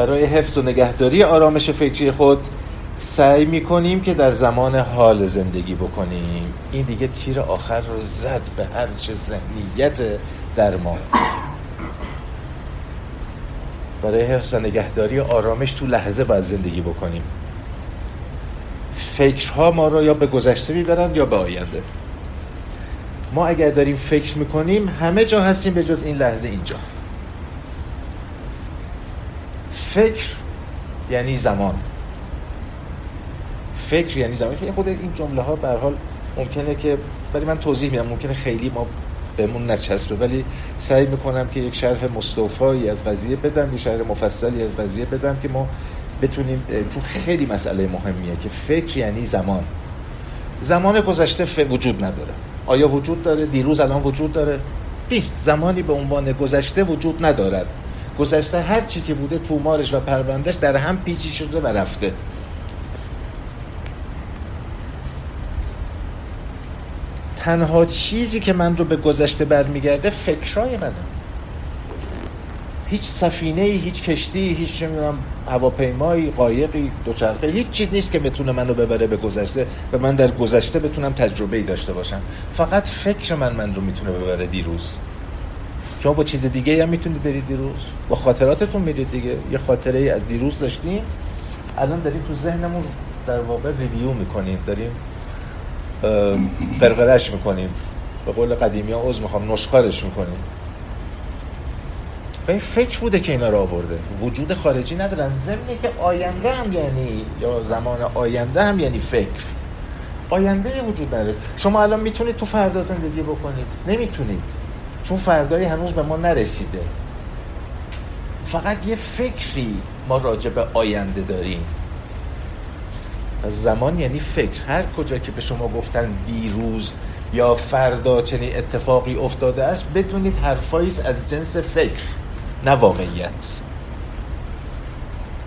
برای حفظ و نگهداری آرامش فکری خود سعی می‌کنیم که در زمان حال زندگی بکنیم. این دیگه تیر آخر رو زد به هر چه ذهنیت در ما. برای حفظ و نگهداری آرامش تو لحظه باید زندگی بکنیم. فکرها ما رو یا به گذشته می‌برند یا به آینده. ما اگر داریم فکر می‌کنیم همه جا هستیم به جز این لحظه اینجا. فکر یعنی زمان. فکر یعنی زمان. که خود این جمله ها به حال ممکنه که ولی من توضیح میدم. ممکنه خیلی ما بهمون نچسبه. ولی سعی می‌کنم که یک شرح مستوفایی از قضیه بدم یک شرح مفصلی از قضیه بدم که ما بتونیم چون خیلی مسئله مهمیه که فکر یعنی زمان. زمان گذشته وجود نداره. آیا وجود داره؟ دیروز الان وجود داره. نیست. زمانی به عنوان گذشته وجود ندارد. گذشته هر چی که بوده تومارش و پروندهش در هم پیچی شده و رفته. تنها چیزی که من رو به گذشته برمیگرده فکرای منه. هیچ سفینه هیچ کشتی هیچ نمی‌دونم هواپیمایی قایقی دوچرخه هیچ چیز نیست که بتونه منو ببره به گذشته و من در گذشته بتونم تجربه ای داشته باشم. فقط فکر من من رو می‌تونه ببره دیروز. شما با چیز دیگه هم می‌تونید برید دیروز. با خاطراتتون میرید دیگه. یه خاطره از دیروز داشتیم. الان داریم تو ذهنمون در واقع ریویو می‌کنیم. داریم قرقرش می‌کنیم. به قول قدیمی ها می‌خوام نشخارش می‌کنیم. این فکر بوده که اینا رو آورده. وجود خارجی ندارن زمینی که آینده هم یعنی یا زمان آینده هم یعنی فکر. آینده وجود نداره. شما الان می‌تونید تو فردا زندگی بکنید. نمی‌تونید. چون فردایی هنوز به ما نرسیده. فقط یه فکری ما راجع به آینده داریم. زمان یعنی فکر. هر کجا که به شما گفتن دیروز یا فردا چنین اتفاقی افتاده است بدونید حرفایی از جنس فکر نه واقعیت.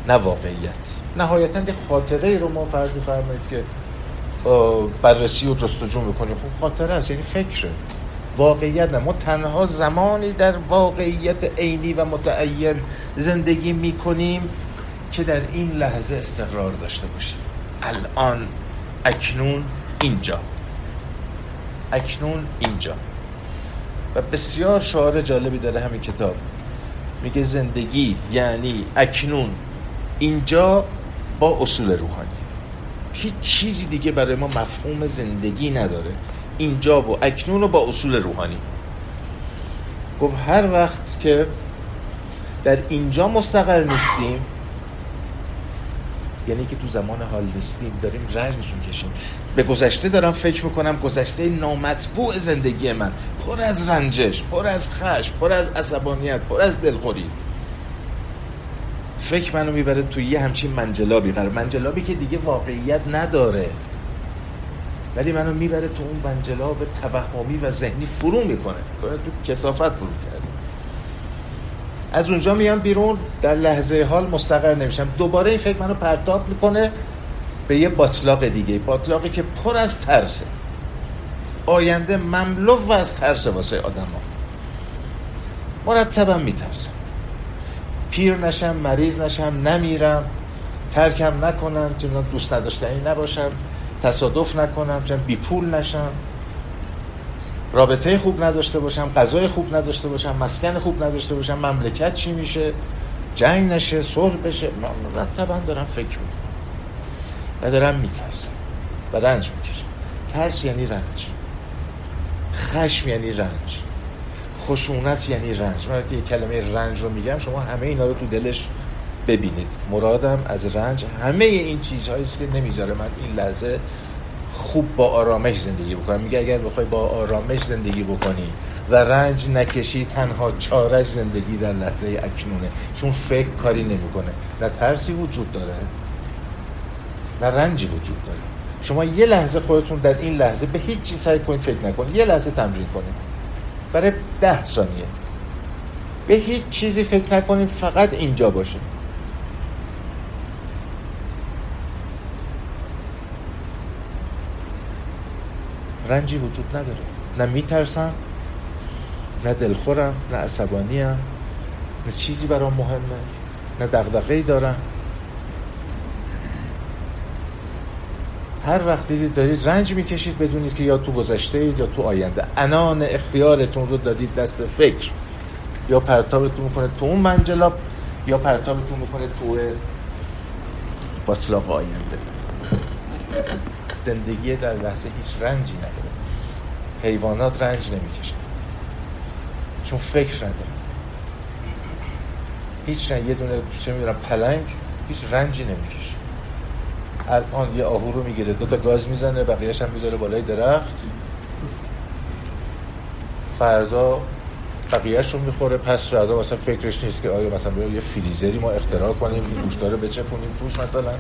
نه واقعیت. نهایتا یه خاطره رو ما فرض میفرمایید که بررسی و جستجو می‌کنیم. خب خاطره است یعنی فکره. واقعیت نه. ما تنها زمانی در واقعیت عینی و متعین زندگی می‌کنیم که در این لحظه استقرار داشته باشیم. الان اکنون اینجا. اکنون اینجا. و بسیار شعار جالبی داره همین کتاب. میگه زندگی یعنی اکنون اینجا با اصول روحانی. هیچ چیزی دیگه برای ما مفهوم زندگی نداره. اینجا و اکنون و با اصول روحانی. گفت هر وقت که در اینجا مستقر نیستیم یعنی که تو زمان حال نیستیم داریم رنج می‌کشیم. به گذشته دارم فکر می‌کنم گذشته نامطبوع زندگی من. پر از رنجش پر از خشم پر از عصبانیت پر از دلخوری. فکر منو می‌بره توی یه همچین منجلابی. قرار منجلابی که دیگه واقعیت نداره. ولی منو می‌بره تو اون منجلاب توهمی و ذهنی فرو می‌کنه. تو کسافت فرو کرده از اونجا میام بیرون در لحظه حال مستقر نمیشم. دوباره این فکر منو پرتاب می‌کنه به یه باطلاق دیگه. باطلاقی که پر از ترسه. آینده مملو از ترس واسه آدم ها مرتبا میترسم پیر نشم مریض نشم نمیرم. ترکم نکنم چون دوست نداشتنی نباشم. تصادف نکنم چون بی پول نشم. رابطه خوب نداشته باشم غذای خوب نداشته باشم مسکن خوب نداشته باشم مملکت چی میشه؟ جنگ نشه صلح بشه. من مرتبا دارم فکر می‌کنم. و دارم میترسم. و رنج می‌کشم. ترس یعنی رنج. خشم یعنی رنج. خشونت یعنی رنج. من که کلمه رنج رو میگم شما همه اینا رو تو دلش ببینید. مرادم از رنج همه این چیزهایی که نمی‌ذاره من این لحظه خوب با آرامش زندگی بکنم. میگه اگر بخوای با آرامش زندگی بکنی و رنج نکشی تنها چارش زندگی در لحظه اکنونه. چون فکر کاری نمی‌کنه. نه ترسی وجود داره نه رنجی وجود داره. شما یه لحظه خودتون در این لحظه به هیچ چیز سعی کنید فکر نکنید. یه لحظه تمرین کنید. برای ده ثانیه. به هیچ چیزی فکر نکنید فقط اینجا باشه. رنجی وجود نداره. نه میترسم نه دلخورم نه عصبانیم نه چیزی برام مهمه نه دغدغه‌ای دارم. هر وقت دیدید دارید رنج می‌کشید بدونید که یا تو گذشته اید یا تو آینده. انان اختیارتون رو دادید دست فکر. یا پرتابتون می‌کنه تو اون منجلاب یا پرتابتون می‌کنه تو باطلاق آینده. زندگی در لحظه هیچ رنجی نداره. حیوانات رنج نمی‌کشن. چون فکر نداره هیچ رنج یه دونه چه می‌دونم پلنگ هیچ رنجی نمی‌کشه. الان یه آهو رو می‌گیره دو تا گاز می‌زنه بقیهش هم می‌ذاره بالای درخت. فردا بقیهش رو می‌خوره پس فردا مثلا فکرش نیست که آیا مثلا یه فریزری ما اختراع کنیم این گوشتا رو بچپونیم توش مثلا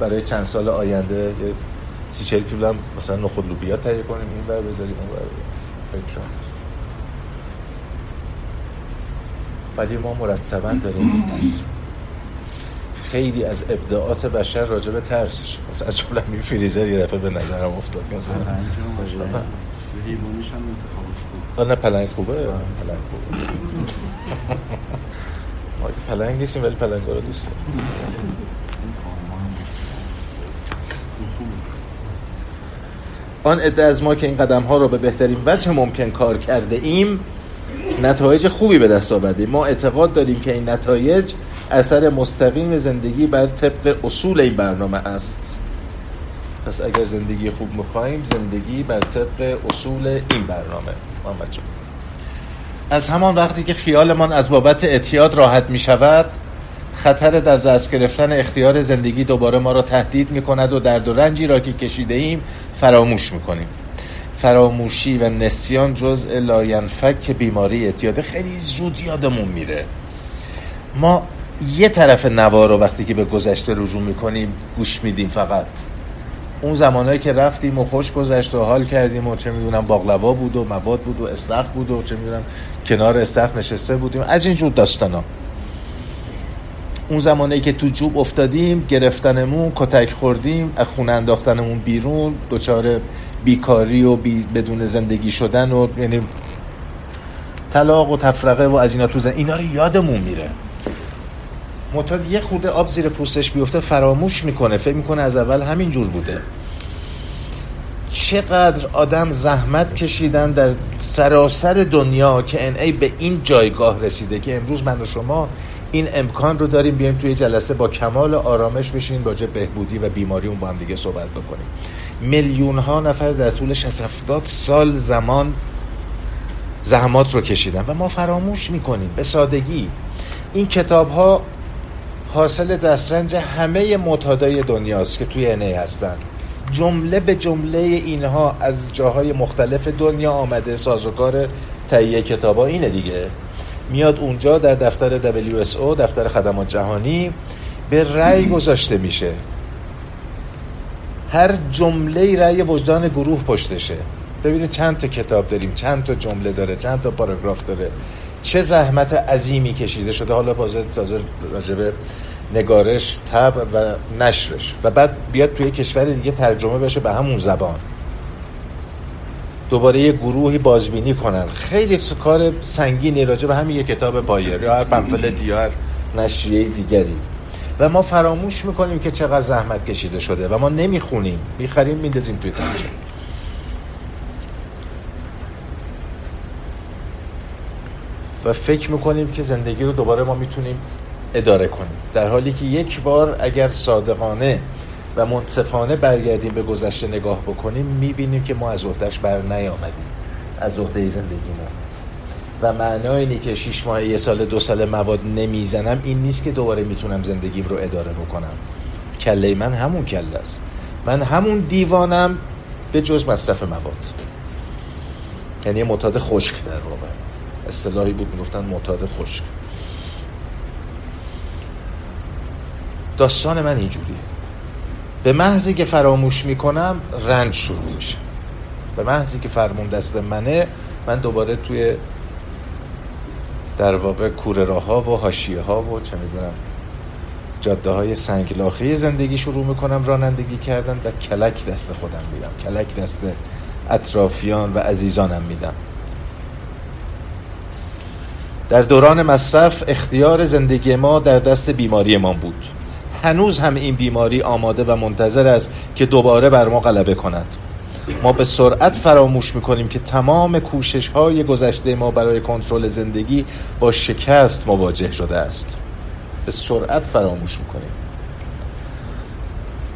برای چند سال آینده سی چهل کیلو مثلا نخود لوبیا تهیه کنیم این بر بذاریم اون بر فکر ولی ما مرتبا داریم میترسیم. خیلی از ابداعات بشر راجع به ترسش. مثلا از جمله می فریزر یه دفعه به نظرم افتاد. مثلا. حیوانیش هم انتخابش نه پلنگ خوبه. پلنگ خوبه. ما پلنگ نیستیم ولی پلنگ رو دوست داریم. آن عده از ما که این قدم ها رو به بهترین وجه ممکن کار کرده ایم نتایج خوبی به دست آوردیم. ما اعتقاد داریم که این نتایج اثر مستقیم زندگی بر طبق اصول این برنامه است. پس اگر زندگی خوب می‌خواهیم زندگی بر طبق اصول این برنامه. محمد جان. از همان وقتی که خیالمان از بابت اعتیاد راحت می شود خطر در دست گرفتن اختیار زندگی دوباره ما را تهدید می کند و درد و رنجی را که کشیده ایم فراموش می کنیم فراموشی و نسیان جزء لاینفک بیماری اعتیاده خیلی زود یادمون میره. ما یه طرف نوا رو وقتی که به گذشته رجوع می‌کنیم گوش میدیم فقط. اون زمانهایی که رفتیم و خوش گذشت و حال کردیم و چه می‌دونم باقلوا بود و مواد بود و استخ بود و چه می‌دونم کنار استخ نشسته بودیم. از این جور داستانا. اون زمانی که تو جوب افتادیم گرفتنمون کتک خوردیم از خونه انداختنمون بیرون دچار بیکاری و بی بدون زندگی شدن و یعنی طلاق و تفرقه و از اینا تو زن اینا رو یادمون میره. معتاد یه خورده آب زیر پوستش بیفته فراموش می‌کنه فکر می‌کنه از اول همین جور بوده. چقدر آدم زحمت کشیدن در سراسر دنیا که ان ای به این جایگاه رسیده که امروز من و شما این امکان رو داریم بیایم توی جلسه با کمال آرامش بشین راجع بهبودی و بیماری اون با هم دیگه صحبت بکنیم. میلیون ها نفر در طول 60 70 سال زمان زحمات رو کشیدن و ما فراموش می‌کنیم به سادگی. این کتاب ها حاصل دسترنج همه معتادای دنیاست که توی انه هستن. جمله به جمله اینها از جاهای مختلف دنیا آمده سازوکار تهیه کتاب ها اینه دیگه. میاد اونجا در دفتر WSO دفتر خدمات جهانی به رأی گذاشته میشه. هر جمله رأی وجدان گروه پشتشه. ببینید چند تا کتاب داریم چند تا جمله داره چند تا پاراگراف داره. چه زحمت عظیمی کشیده شده. حالا بازه تازه راجبه نگارش تب و نشرش. و بعد بیاد توی کشور دیگه ترجمه بشه به همون زبان. دوباره یه گروهی بازبینی کنن. خیلی کار سنگینی راجع به همین یه کتاب بایر یا هر پنفل دیار نشریه دیگری. و ما فراموش می‌کنیم که چقدر زحمت کشیده شده و ما نمی‌خونیم. می‌خریم میندازیم توی تانچه و فکر می‌کنیم که زندگی رو دوباره ما می‌تونیم اداره کنیم. در حالی که یک بار اگر صادقانه و منصفانه برگردیم به گذشته نگاه بکنیم می‌بینیم که ما از عهدهش بر نیامدیم. از عهده زندگیمون. و معنای اینی که شیش ماه یه سال دو سال مواد نمی‌زنم این نیست که دوباره می‌تونم زندگیم رو اداره بکنم. کله من همون کله است. من همون دیوانم به جز مصرف مواد. یعنی معتاد خشک در واقع. اصطلاحی بود می‌گفتن معتاد خشک. داستان من اینجوریه. به محضی که فراموش می‌کنم رنج شروع میشه. به محضی که فرمون دست منه من دوباره توی در واقع کوره ها و هاشیه ها و چه می‌دونم جاده های سنگلاخی زندگی شروع می‌کنم رانندگی کردن و کلک دست خودم میدم. کلک دست اطرافیان و عزیزانم میدم. در دوران مصرف اختیار زندگی ما در دست بیماری ما بود. هنوز هم این بیماری آماده و منتظر است که دوباره بر ما غلبه کند. ما به سرعت فراموش می‌کنیم که تمام کوشش های گذشته ما برای کنترل زندگی با شکست مواجه شده است. به سرعت فراموش می‌کنیم.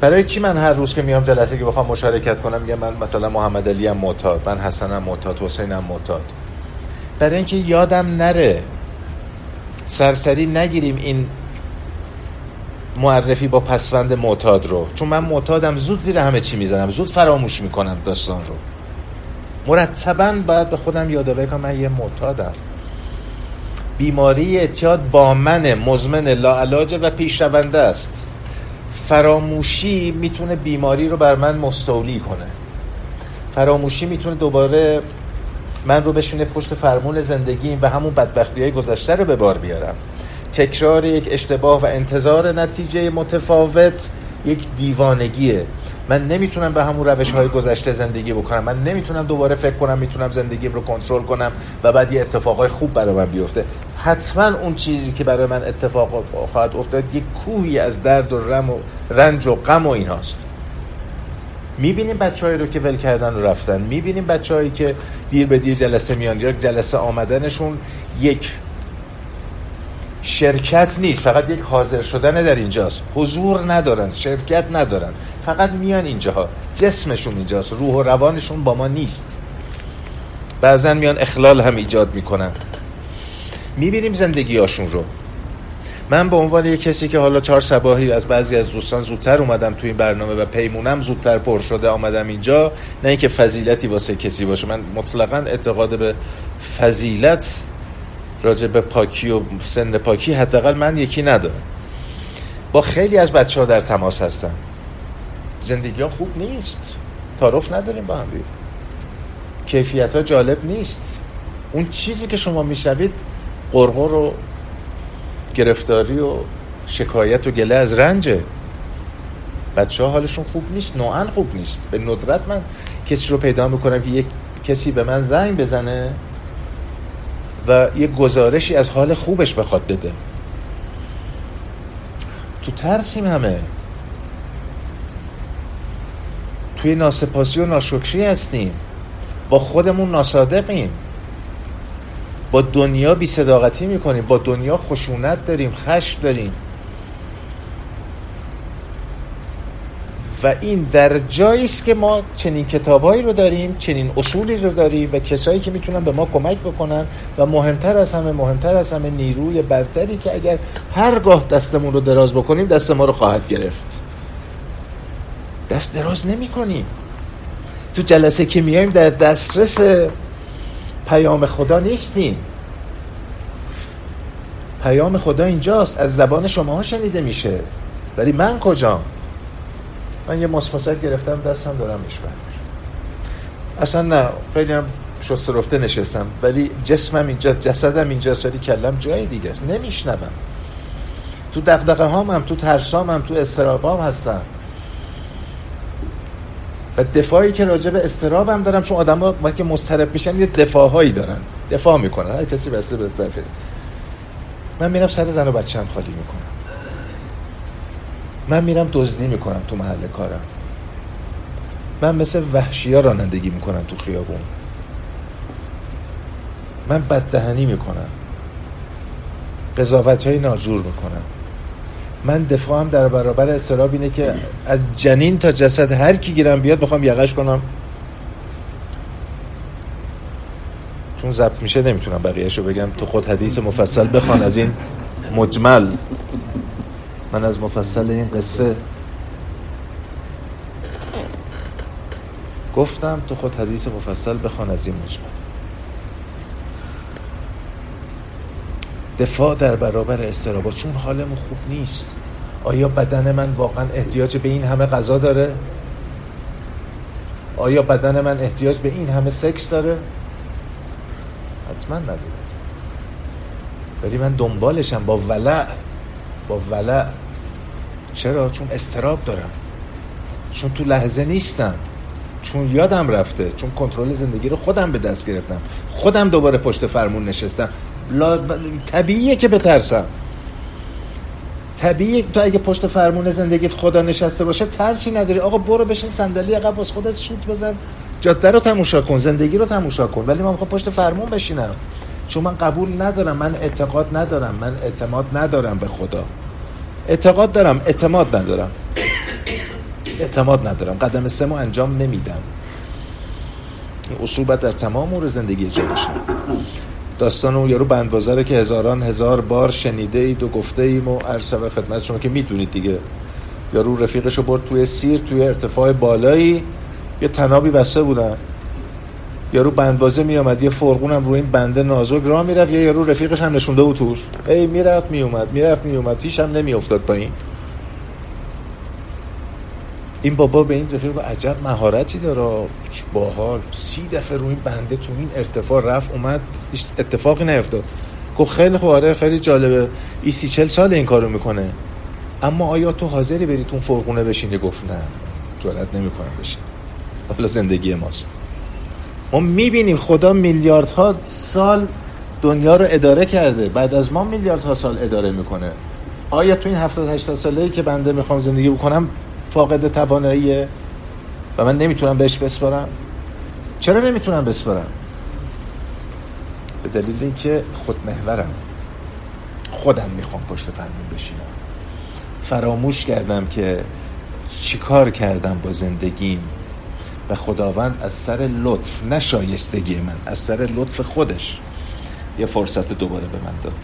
برای چی من هر روز که میام جلسه که بخوام مشارکت کنم میگم من مثلا محمد علی ام معتاد من حسنم معتاد حسینم معتاد. برای اینکه یادم نره سرسری نگیریم این معرفی با پسوند معتاد رو. چون من معتادم زود زیر همه چی می‌زنم. زود فراموش می‌کنم داستان رو. مرتبا باید به خودم یادآوری کنم من یه معتادم. بیماری اعتیاد با من مزمن لاعلاجه و پیشرونده است. فراموشی می‌تونه بیماری رو بر من مستولی کنه. فراموشی می‌تونه دوباره من رو بشونه پشت فرمون زندگیم و همون بدبختی های گذشته رو به بار بیارم. تکرار یک اشتباه و انتظار نتیجه متفاوت یک دیوانگیه. من نمی‌تونم به همون روش های گذشته زندگی بکنم. من نمی‌تونم دوباره فکر کنم می‌تونم زندگیم رو کنترل کنم و بعد یه اتفاقای خوب برای من بیفته. حتما اون چیزی که برای من اتفاق خواهد افتاد یک کوهی از درد و رم و رنج و غم و ایناست. می‌بینیم بچه‌هایی رو که ول کردن و رفتن. می‌بینیم بچه‌هایی که دیر به دیر جلسه میان. یا جلسه آمدنشون یک شرکت نیست فقط یک حاضر شدن در اینجاست. حضور ندارن شرکت ندارن. فقط میان اینجاها. جسمشون اینجاست روح و روانشون با ما نیست. بعضا میان اخلال هم ایجاد می‌کنن. می‌بینیم زندگیاشون رو. من به عنوان یک کسی که حالا چهار سباهی از بعضی از دوستان زودتر اومدم تو این برنامه و پیمونم زودتر پر شده آمدم اینجا نه اینکه فضیلتی واسه کسی باشه. من مطلقا اعتقاد به فضیلت راجع به پاکی و سن پاکی حداقل من یکی ندارم. با خیلی از بچه ها در تماس هستم. زندگی ها خوب نیست. تعارف نداریم با هم کیفیت ها جالب نیست. اون چیزی که شما میشنوید قرقر و گرفتاری و شکایت و گله از رنجه. بچه ها حالشون خوب نیست نوعا خوب نیست. به ندرت من کسی رو پیدا می‌کنم که یک کسی به من زنگ بزنه؟ و یه گزارشی از حال خوبش بخواد بده. تو ترسیم همه. توی ناسپاسی و ناشکری هستیم. با خودمون ناسادقیم. با دنیا بی صداقتی می‌کنیم. با دنیا خشونت داریم خشم داریم. و این در جایی است که ما چنین کتابایی رو داریم چنین اصولی رو داریم و کسایی که می‌تونن به ما کمک بکنن و مهمتر از همه مهمتر از همه نیروی برتری که اگر هرگاه دستمون رو دراز بکنیم دست ما رو خواهد گرفت. دست دراز نمی کنیم تو جلسه که میایم در دسترس پیام خدا نیستیم. پیام خدا اینجاست از زبان شما شنیده میشه. ولی من کجا من یه ماسفاسک گرفتم دستم دارم میشورم. اصلا نه خیلی هم شسته رفته نشستم ولی جسمم اینجا جسدم اینجاست ولی کلم جای دیگه است. نمیشنوم. تو دقدقه هام هم تو ترسام هم تو استرابام هستم. و دفاعی که راجع به استرابم دارم چون آدم ها که مسترب میشن یه دفاع هایی دارن. دفاع می‌کنن. هر کسی بسته به من میرم سر زن و بچه هم خالی می‌کنم. من میرم دزدی می‌کنم تو محل کارم. من مثل وحشی ها رانندگی می‌کنم تو خیابون. من بددهنی می‌کنم. قضاوت های ناجور می‌کنم. من دفاعم در برابر استراب اینه که از جنین تا جسد هر کی گیرم بیاد می‌خوام یقش کنم. چون ضبط میشه نمی‌تونم بقیهشو بگم. تو خود حدیث مفصل بخوان از این مجمل. من از مفصل این قصه گفتم تو خود حدیث مفصل بخوان از این مجمل دفاع در برابر استرابا چون حالمون خوب نیست. آیا بدن من واقعا احتیاج به این همه غذا داره؟ آیا بدن من احتیاج به این همه سکس داره؟ حتما نداره ولی من دنبالشم با ولع. با ولع چرا؟ چون استراب دارم. چون تو لحظه نیستم. چون یادم رفته. چون کنترل زندگی رو خودم به دست گرفتم. خودم دوباره پشت فرمون نشستم. لا... طبیعیه که بترسم. طبیعیه تو اگه پشت فرمون زندگیت خدا نشسته باشه ترچی نداری. آقا برو بشین صندلی عقب واسه خودت سوت بزن. جاده رو تماشا کن زندگی رو تماشا کن. ولی من می‌خوام پشت فرمون بشینم. چون من قبول ندارم من اعتقاد ندارم من اعتماد ندارم به خدا. اعتقاد دارم اعتماد ندارم. اعتماد ندارم. قدم سمو انجام نمیدم. اصول باید در تمام امور زندگی جا بشه داستان اون یارو بندبازره که هزاران هزار بار شنیده اید و گفته ایم و عرصه و خدمت شما که می‌دونید دیگه. یارو رفیقشو برد توی سیر توی ارتفاع بالایی. یه تنابی بسته بودن. یارو بندبازه می آمد یه فرقون هم روی این بنده نازک راه می‌رفت یا یارو رفیقش هم نشونده بود توش. ای می‌رفت میومد می‌رفت میومد هم نمیافتاد پایین. این بابا به این رفیق عجب مهارتی داره باحال. سی دفعه روی این بنده تو این ارتفاع رفت اومد هیچ اتفاقی نیفتاد. گفت خیلی خوب آره خیلی جالبه. ای سی چل سال این کارو می‌کنه. اما آیا تو حاضری بری تو فرقونه بشینی؟ گفت نه جرأت نمی‌کنن بشه حالا زندگی ماست. ما می‌بینیم خدا میلیاردها سال دنیا رو اداره کرده. بعد از ما میلیاردها سال اداره می‌کنه. آیا تو این 70 80 ساله که بنده می‌خوام زندگی بکنم فاقد تواناییه؟ و من نمی‌تونم بهش بسپارم. چرا نمی‌تونم بسپارم؟ به دلیل اینکه خودمحورم خودم می‌خوام پشت فرمون بشینم. فراموش کردم که چیکار کردم با زندگیم. و خداوند از سر لطف نه شایستگی من از سر لطف خودش یه فرصت دوباره به من داد.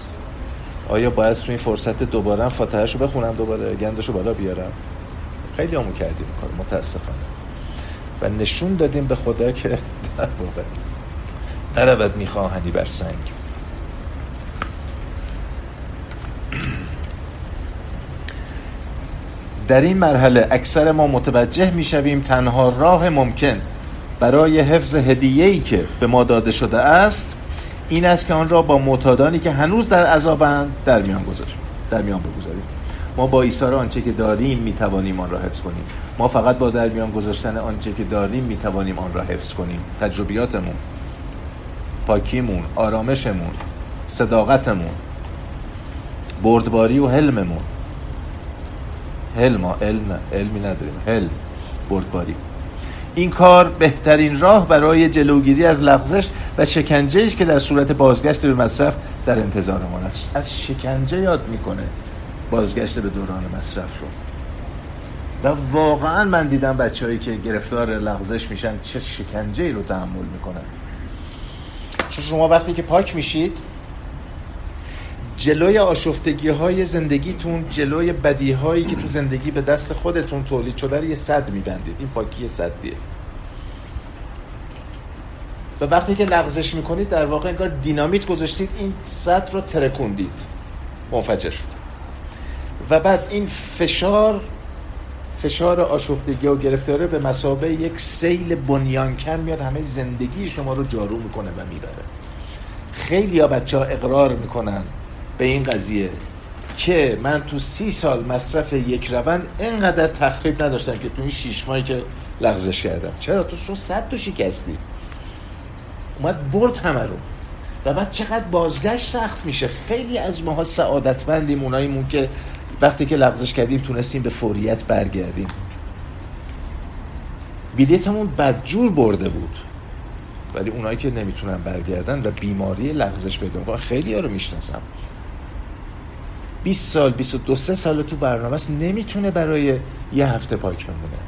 آیا باید تو این فرصت دوباره فاتحهشو بخونم دوباره گندشو بالا بیارم؟ خیلی همون کردیم کار متاسفانه. و نشون دادیم به خدا که در واقع درود میخواهنی بر سنگ. در این مرحله اکثر ما متوجه می‌شویم تنها راه ممکن برای حفظ هدیه‌ای که به ما داده شده است این است که آن را با معتادانی که هنوز در عذابند در میان گذاشت. در میان بگذاریم. ما با ایثار آنچه که داریم می‌توانیم آن را حفظ کنیم. ما فقط با در میان گذاشتن آنچه که داریم می‌توانیم آن را حفظ کنیم. تجربیاتمون پاکیمون آرامشمون صداقتمون بردباری و حلممون حلم علم علمی نداریم. حلم بردباری. این کار بهترین راه برای جلوگیری از لغزش و شکنجه است که در صورت بازگشت به مصرف در انتظارمان است. از شکنجه یاد می‌کنه بازگشت به دوران مصرف رو. و واقعا من دیدم بچههایی که گرفتار لغزش میشن چه شکنجه ای رو تحمل می‌کنن. چون شما وقتی که پاک میشید جلوی آشفتگی های زندگیتون جلوی بدی هایی که تو زندگی به دست خودتون تولید شده رو یه صد میبندید. این پاکی صدیه. و وقتی که لغزش می‌کنید در واقع انگار دینامیت گذاشتید این صد رو ترکوندید. منفجر شد. و بعد این فشار فشار آشفتگی و گرفتاره به مسابه یک سیل بنیانکن میاد همه زندگی شما رو جارو می‌کنه و می‌بره. خیلی ها بچه ها اقرار می‌کنن. به این قضیه که من تو سی سال مصرف یک روند اینقدر تخریب نداشتم که تو این شیش ماهی که لغزش کردم. چرا؟ تو شو صد تو شکستی. اومد برد همه رو. و بعد چقدر بازگشت سخت میشه. خیلی از ماها سعادتمندیم اوناییمون که وقتی که لغزش کردیم تونستیم به فوریت برگردیم. بیلیتمون بدجور برده بود. ولی اونایی که نمی‌تونن برگردن و بیماری لغزش پیدا خیلی ها رو می‌شناسم. 20 سال 22 سه سال تو برنامه است نمی‌تونه برای یه هفته پاک بمونه.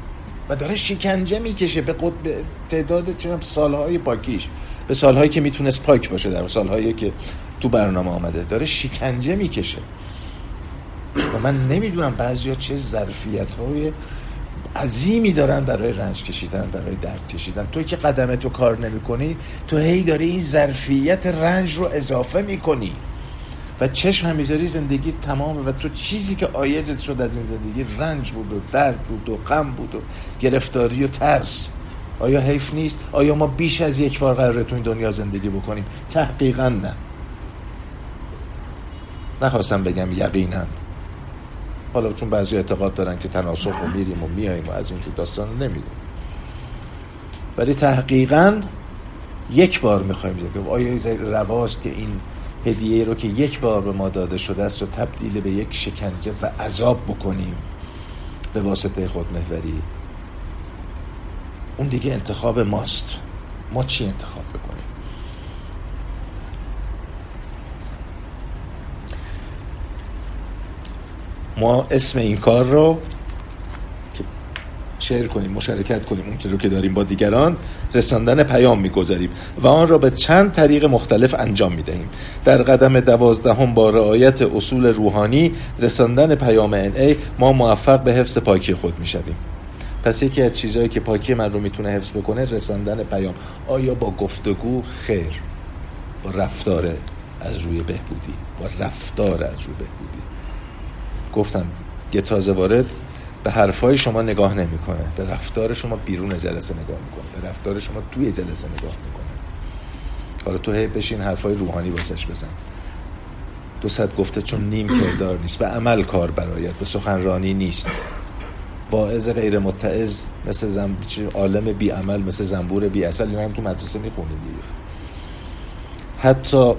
و داره شکنجه می‌کشه به, قد... به تعداد چون سالهای پاکیش. به سالهایی که می‌تونست پاک باشه در سالهایی که تو برنامه آمده. داره شکنجه می‌کشه. و من نمی‌دونم بعضیا چه ظرفیت های عظیمی دارن برای رنج کشیدن برای درد کشیدن. توی که قدم تو کار نمی کنی تو هی داری این ظرفیت رنج رو اضافه می‌کنی. و چشم همیزاری زندگی تمامه و تو چیزی که آیدت شد از این زندگی رنج بود و درد بود و غم بود و گرفتاری و ترس آیا حیف نیست؟ آیا ما بیش از یک بار قراره تو این دنیا زندگی بکنیم؟ تحقیقا نه نخواستم بگم یقینا حالا چون بعضی اعتقاد دارن که تناسخ و میریم و میاییم و از اینجور داستان نمی‌دونیم ولی تحقیقا یک بار می‌خوایم که آیا رواست که این هدیه رو که یک بار به ما داده شده است رو تبدیل به یک شکنجه و عذاب بکنیم. به واسطه خودمهوری اون دیگه انتخاب ماست. ما چی انتخاب بکنیم؟ ما اسم این کار رو شیر کنیم مشارکت کنیم اون رو که داریم با دیگران رساندن پیام می‌گذاریم و آن را به چند طریق مختلف انجام می‌دهیم. در قدم دوازدهم با رعایت اصول روحانی رساندن پیام ای ما موفق به حفظ پاکی خود می‌شویم. پس یکی از چیزهایی که پاکی من رو می‌تونه حفظ بکنه رساندن پیام. آیا با گفتگو خیر؟ با رفتار از روی بهبودی. با رفتار از روی بهبودی. گفتم یه وارد به حرفای شما نگاه نمی‌کنه. به رفتار شما بیرون جلسه نگاه می‌کنه. به رفتار شما توی جلسه نگاه می‌کنه. حالا تو هی بشین حرفای روحانی واسش بزن. دو صد گفته چون نیم کردار نیست. به عمل کار برایت. به سخنرانی نیست. واعظ غیر متعز مثل زم... عالم بی عمل مثل زنبور بی اصل اینا هم تو مدرسه می‌خونید دیگه. حتی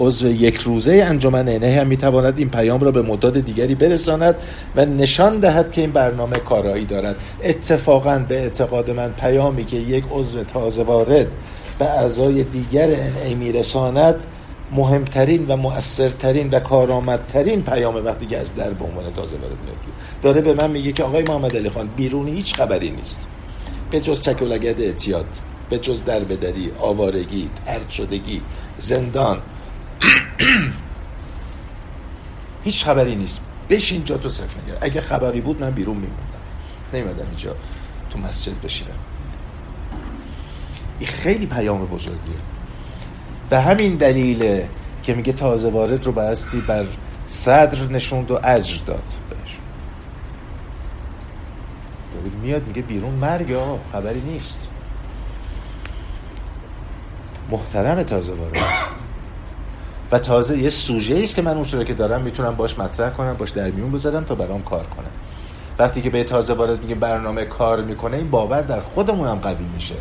عضو یک روزه انجمن عینه هم می‌تواند این پیام را به مداد دیگری برساند و نشان دهد که این برنامه کارایی دارد. اتفاقا به اعتقاد من پیامی که یک عضو تازه وارد به اعضای دیگر انعی میرساند مهمترین و مؤثرترین و کارآمدترین پیام وقتی که از در به عنوان تازه وارد میاد داره به من میگه که آقای محمد علی خان بیرونی هیچ خبری نیست. به جز چکولگد اعتیاد به جز دربدری آوارگی ترد شدگی زندان هیچ خبری نیست. بشین جا تو صرف نگه. اگه خبری بود من بیرون میموندم. نمیدم اینجا تو مسجد بشینم. این خیلی پیام بزرگیه. به همین دلیل که میگه تازه وارد رو بستی بر صدر نشوند و اجر داد. بهش. میاد میگه بیرون مرگ یا خبری نیست. محترم تازه وارد. و تازه یه سوژه است که من اون که دارم می‌تونم باش مطرح کنم باش در میون بذارم تا برام کار کنم وقتی که به تازه وارد میگه برنامه کار می‌کنه این باور در خودمون هم قوی میشه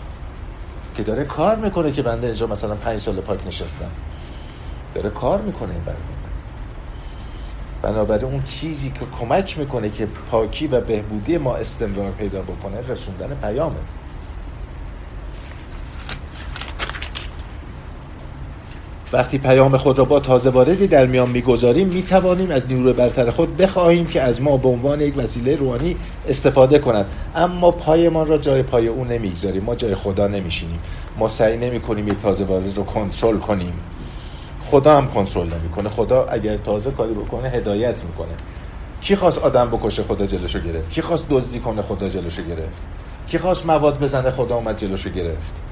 که داره کار می‌کنه که بنده اینجا مثلا پنج سال پاک نشستم. داره کار می‌کنه این برنامه. بنابراین اون چیزی که کمک می‌کنه که پاکی و بهبودی ما استمرار پیدا بکنه رسوندن پیامه. وقتی پیام خود را با تازه واردی در میان می‌گذاریم می‌توانیم از نیروی برتر خود بخواهیم که از ما به عنوان یک وسیله روحانی استفاده کند اما پایمان را جای پای او نمی‌گذاریم. ما جای خدا نمیشینیم. ما سعی نمی کنیم یک تازه وارد رو کنترل کنیم. خدا هم کنترل نمی‌کنه. خدا اگر تازه کاری بکنه هدایت می‌کنه. کی خواست آدم بکشه خدا جلوشو گرفت؟ کی خواست دزدی کنه خدا جلوشو گرفت؟ کی خواست مواد بزنه خدا اومد جلوشو گرفت؟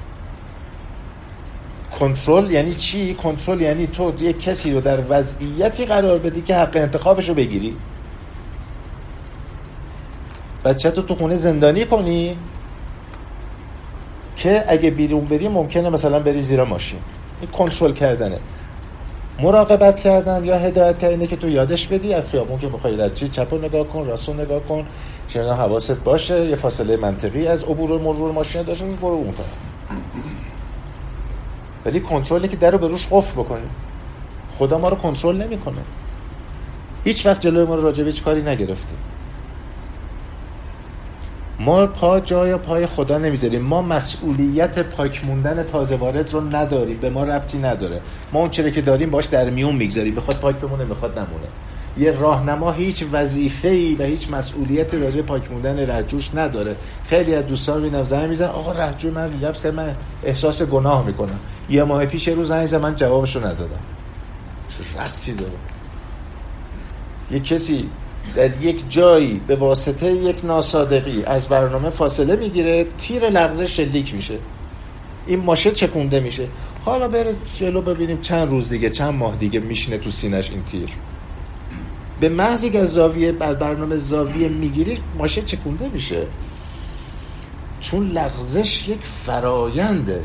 کنترل یعنی چی؟ کنترل یعنی تو یک کسی رو در وضعیتی قرار بدی که حق انتخابش رو بگیری. بچه تو تو خونه زندانی کنی که اگه بیرون بری ممکنه مثلا بری زیر ماشین. این کنترل کردنه. مراقبت کردن یا هدایت کردنه که تو یادش بدی. از خیابون که بخوای رد چی چپ نگاه کن راست نگاه کن. شما حواست باشه یه فاصله منطقی از عبور و مرور ماشین داشته برو اون طرف. ولی کنترلی که در رو به روش قفل بکنیم خدا ما رو کنترل نمی‌کنه. هیچ وقت جلوی ما رو راجع به کاری نگرفته. ما پا جای پای خدا نمی‌ذاریم. ما مسئولیت پاک موندن تازه وارد رو نداریم. به ما ربطی نداره. ما اون چرا که داریم باش در میون می‌گذاریم. بخواد پاک بمونه بخواد نمونه. یه راهنما هیچ وظیفه‌ای و هیچ مسئولیتی راجع پاک موندن رجوش نداره. خیلی از دوستان می‌بینم زنگ می‌زنن آقا رجوع من ریلپس که من احساس گناه می‌کنم. یه ماه پیش روز زنگ زدم من جوابشو ندادم. چه ربطی داره؟ یه کسی در یک جایی به واسطه یک ناسادقی از برنامه فاصله می‌گیره تیر لغزه شلیک میشه. این ماشه چکونده میشه. حالا بره جلو ببینیم چند روز دیگه چند ماه دیگه میشینه تو سینش این تیر. به محضی که از زاویه برنامه زاویه می‌گیری ماشه چکونده میشه. چون لغزش یک فراینده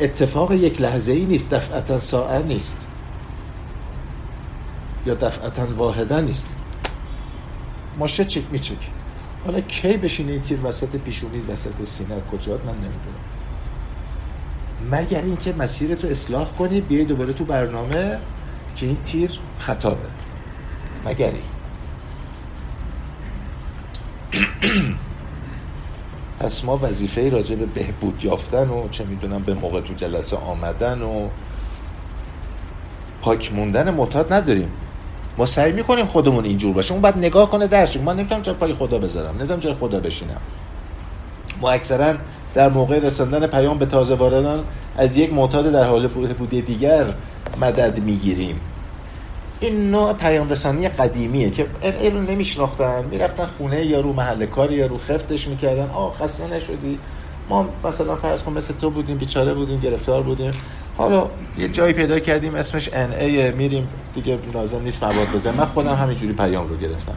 اتفاق یک لحظه ای نیست دفعتا ساعت نیست. یا دفعتا واحده نیست. ماشه چک میچک حالا کی بشینه این تیر وسط پیشونی وسط سینه؟ کجات من نمی‌دونم. مگر اینکه مسیر تو اصلاح کنی بیای دوباره تو برنامه که این تیر خطابه. مگری پس ما وظیفه راجع به بهبود یافتن و چه می‌دونم به موقع تو جلسه آمدن و پاک موندن معتاد نداریم. ما سعی می‌کنیم خودمون اینجور باشه اون بعد نگاه کنه درس من نمی‌تونم جای پای خدا بذارم. نمی‌تونم جای خدا بشینم. ما اکثرا در موقع رساندن پیام به تازه واردان از یک معتاد در حال بودی دیگر مدد می‌گیریم. این نوع پیام رسانی قدیمیه که این رو نمیشناختن. می‌رفتن خونه یا رو محل کاری یا رو خفتش می‌کردن. آه خسته نشدی. ما مثلا فرض کن مثل تو بودیم بیچاره بودیم گرفتار بودیم. حالا یه جایی پیدا کردیم اسمش ان ای میریم. دیگه لازم نیست مواد بزنیم. من خودم همینجوری پیام رو گرفتم.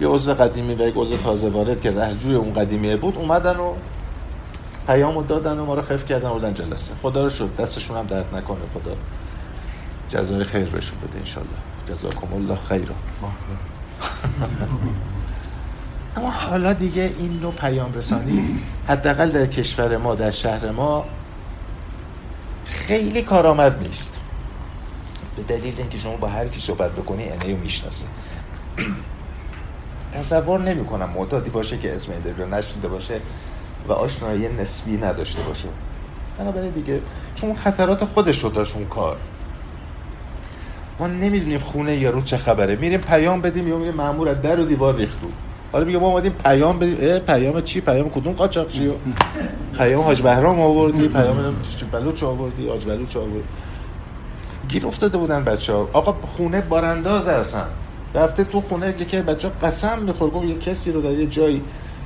یه عضو قدیمی و یک عضو تازه وارد که رهجوی اون قدیمیه بود اومدن و پیام رو دادن و ما رو خف کردن بودن جلسه. خدا رو شد دستشون هم درد نکنه خدا. جزای خیر بهشون بده انشالله. جزاکم الله خیرا. اما حالا دیگه این نوع پیام رسانی حداقل در کشور ما در شهر ما خیلی کارآمد نیست. به دلیل اینکه شما با هر کی صحبت بکنی اینه رو می‌شناسه. تصور نمی کنم معتادی باشه که اسم این رو نشنده باشه و آشنایی نسبی نداشته باشه. بنابراین دیگه چون خطرات خودش رو داشت اون کار. ما نمی‌دونیم خونه یارو چه خبره. میریم پیام بدیم یا میریم مامور از در و دیوار ریختو حالا میگه ما اومدیم پیام بدیم. پیام چی؟ پیام کدوم قاچاقچیو پیام حاج بهرام آوردی پیام بلوچ آوردی حاج بلوچ آوردی گیر افتاده بودن بچه ها آقا خونه بارانداز هستن. رفته تو خونه یکی بچه ها قسم میخور. گفت یه کسی رو در یه جایی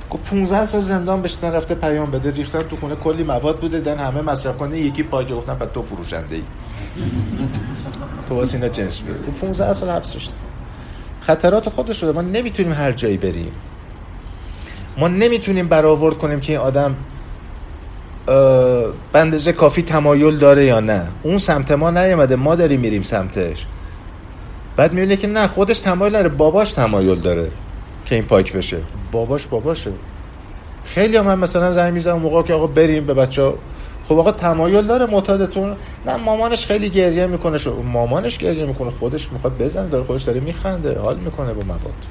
گفت 15 سال زندان بشتن رفته پیام بده. ریختن تو خونه. کلی مواد بوده دن همه مصرف کنه یکی پاک گفتن بعد تو فروشنده ای تو واسه اینا جنس بیاری 15 سال حبس شده خطرات خودش شده ما نمی‌تونیم هر جایی بریم. ما نمی‌تونیم برآورد کنیم که این آدم بندزه کافی تمایل داره یا نه. اون سمت ما نیومده. ما داریم میریم سمتش. بعد می‌بینه که نه خودش تمایل داره باباش تمایل داره که این پاک بشه. باباش باباشه. خیلی هم من مثلا زنگ می‌زنم موقع که آقا بریم به بچه ها خب آقا تمایل داره معتادتون؟ نه مامانش خیلی گریه می‌کنه. شو مامانش گریه می‌کنه. خودش می‌خواد بزنه داره خودش داره میخنده حال می‌کنه با مواد.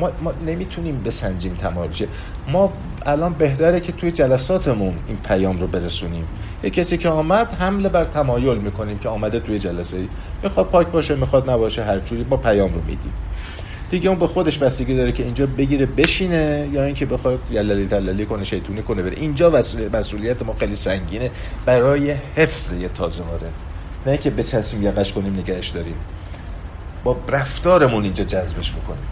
ما, ما نمی‌تونیم بسنجیم تمایل ما الان بهتره که توی جلساتمون این پیام رو برسونیم. یه کسی که آمد حمله بر تمایل می‌کنیم که آمده توی جلسه می‌خواد پاک باشه می‌خواد نباشه هر جوری ما پیام رو میدیم. دیگه اون به خودش بستگی داره که اینجا بگیره بشینه یا اینکه بخواد یللی تللی کنه شیطونی کنه بره. اینجا مسئولیت ما خیلی سنگینه برای حفظ یه تازه وارد نه اینکه بچسبیم یقش کنیم نگهش داریم. با رفتارمون اینجا جذبش می‌کنیم.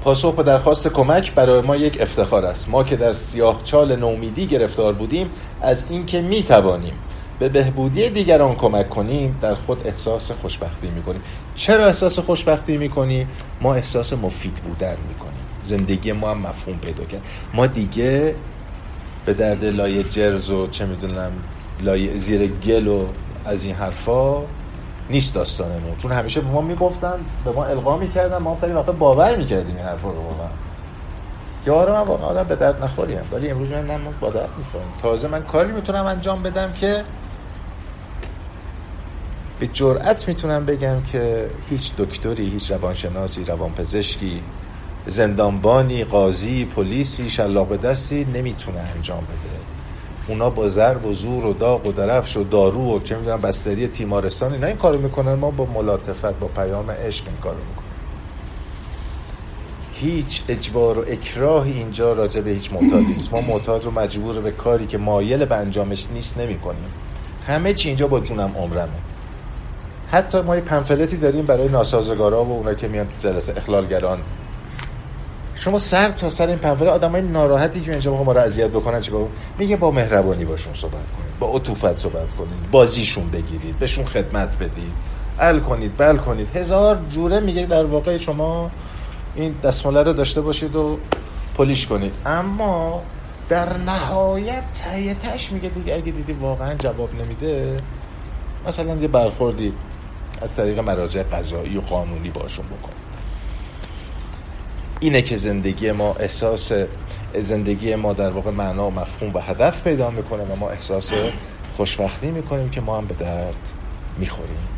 پاسخ به درخواست کمک برای ما یک افتخار است. ما که در سیاه چال نومیدی گرفتار بودیم از اینکه می توانیم به بهبودی دیگران کمک کنیم در خود احساس خوشبختی می‌کنیم. چرا احساس خوشبختی می‌کنیم؟ ما احساس مفید بودن می‌کنیم. زندگی ما هم مفهوم پیدا کرد. ما دیگه به درد لایه جرز و چه می‌دونم لایه زیر گل و از این حرفا نیست داستانمون. چون همیشه به ما می‌گفتن به ما القا می‌کردن ما خیلی وقتا باور می‌کردیم این حرفا رو واقعا. که آره من واقعا به درد نخوریم. ولی امروز من با درد می‌خورم. تازه من کاری می‌تونم انجام بدم که به جرأت می‌تونم بگم که هیچ دکتری هیچ روانشناسی روانپزشکی زندانبانی قاضی پلیسی شلاق دستی نمی‌تونه انجام بده. اونا با ضرب و زور و داغ و درفش و دارو و چه می‌دونم بستری تیمارستان اینا این کارو می‌کنن ما با ملاتفت با پیام عشق این کارو می‌کنیم. هیچ اجبار و اکراهی اینجا راجع به هیچ معتادی نیست. ما معتاد رو مجبور به کاری که مایل به انجامش نیست نمی کنیم همه چی اینجا با جونم عمرمه. حتی ما یه پنفلتی داریم برای ناسازگارا و اونا که میان تو جلسه اخلالگران. شما سر تا سر این پنفله آدمای ناراحتی که اینجا ما رو اذیت بکنن چیکار؟ میگه با مهربانی باشون صحبت کنید با عطوفت صحبت کنید بازیشون بگیرید بهشون خدمت بدید ال کنید بل کنید. هزار جوره میگه در واقع شما این دستماله رو داشته باشید و پلیش کنید. اما در نهایت تهیتش میگه دیگه اگه دیدی واقعا جواب نمیده مثلا یه برخوردی از طریق مراجع قضایی و قانونی باشون بکنید اینه که زندگی ما احساس زندگی ما در واقع معنا و مفهوم و هدف پیدا می‌کنه و ما احساس خوشبختی می‌کنیم که ما هم به درد می‌خوریم.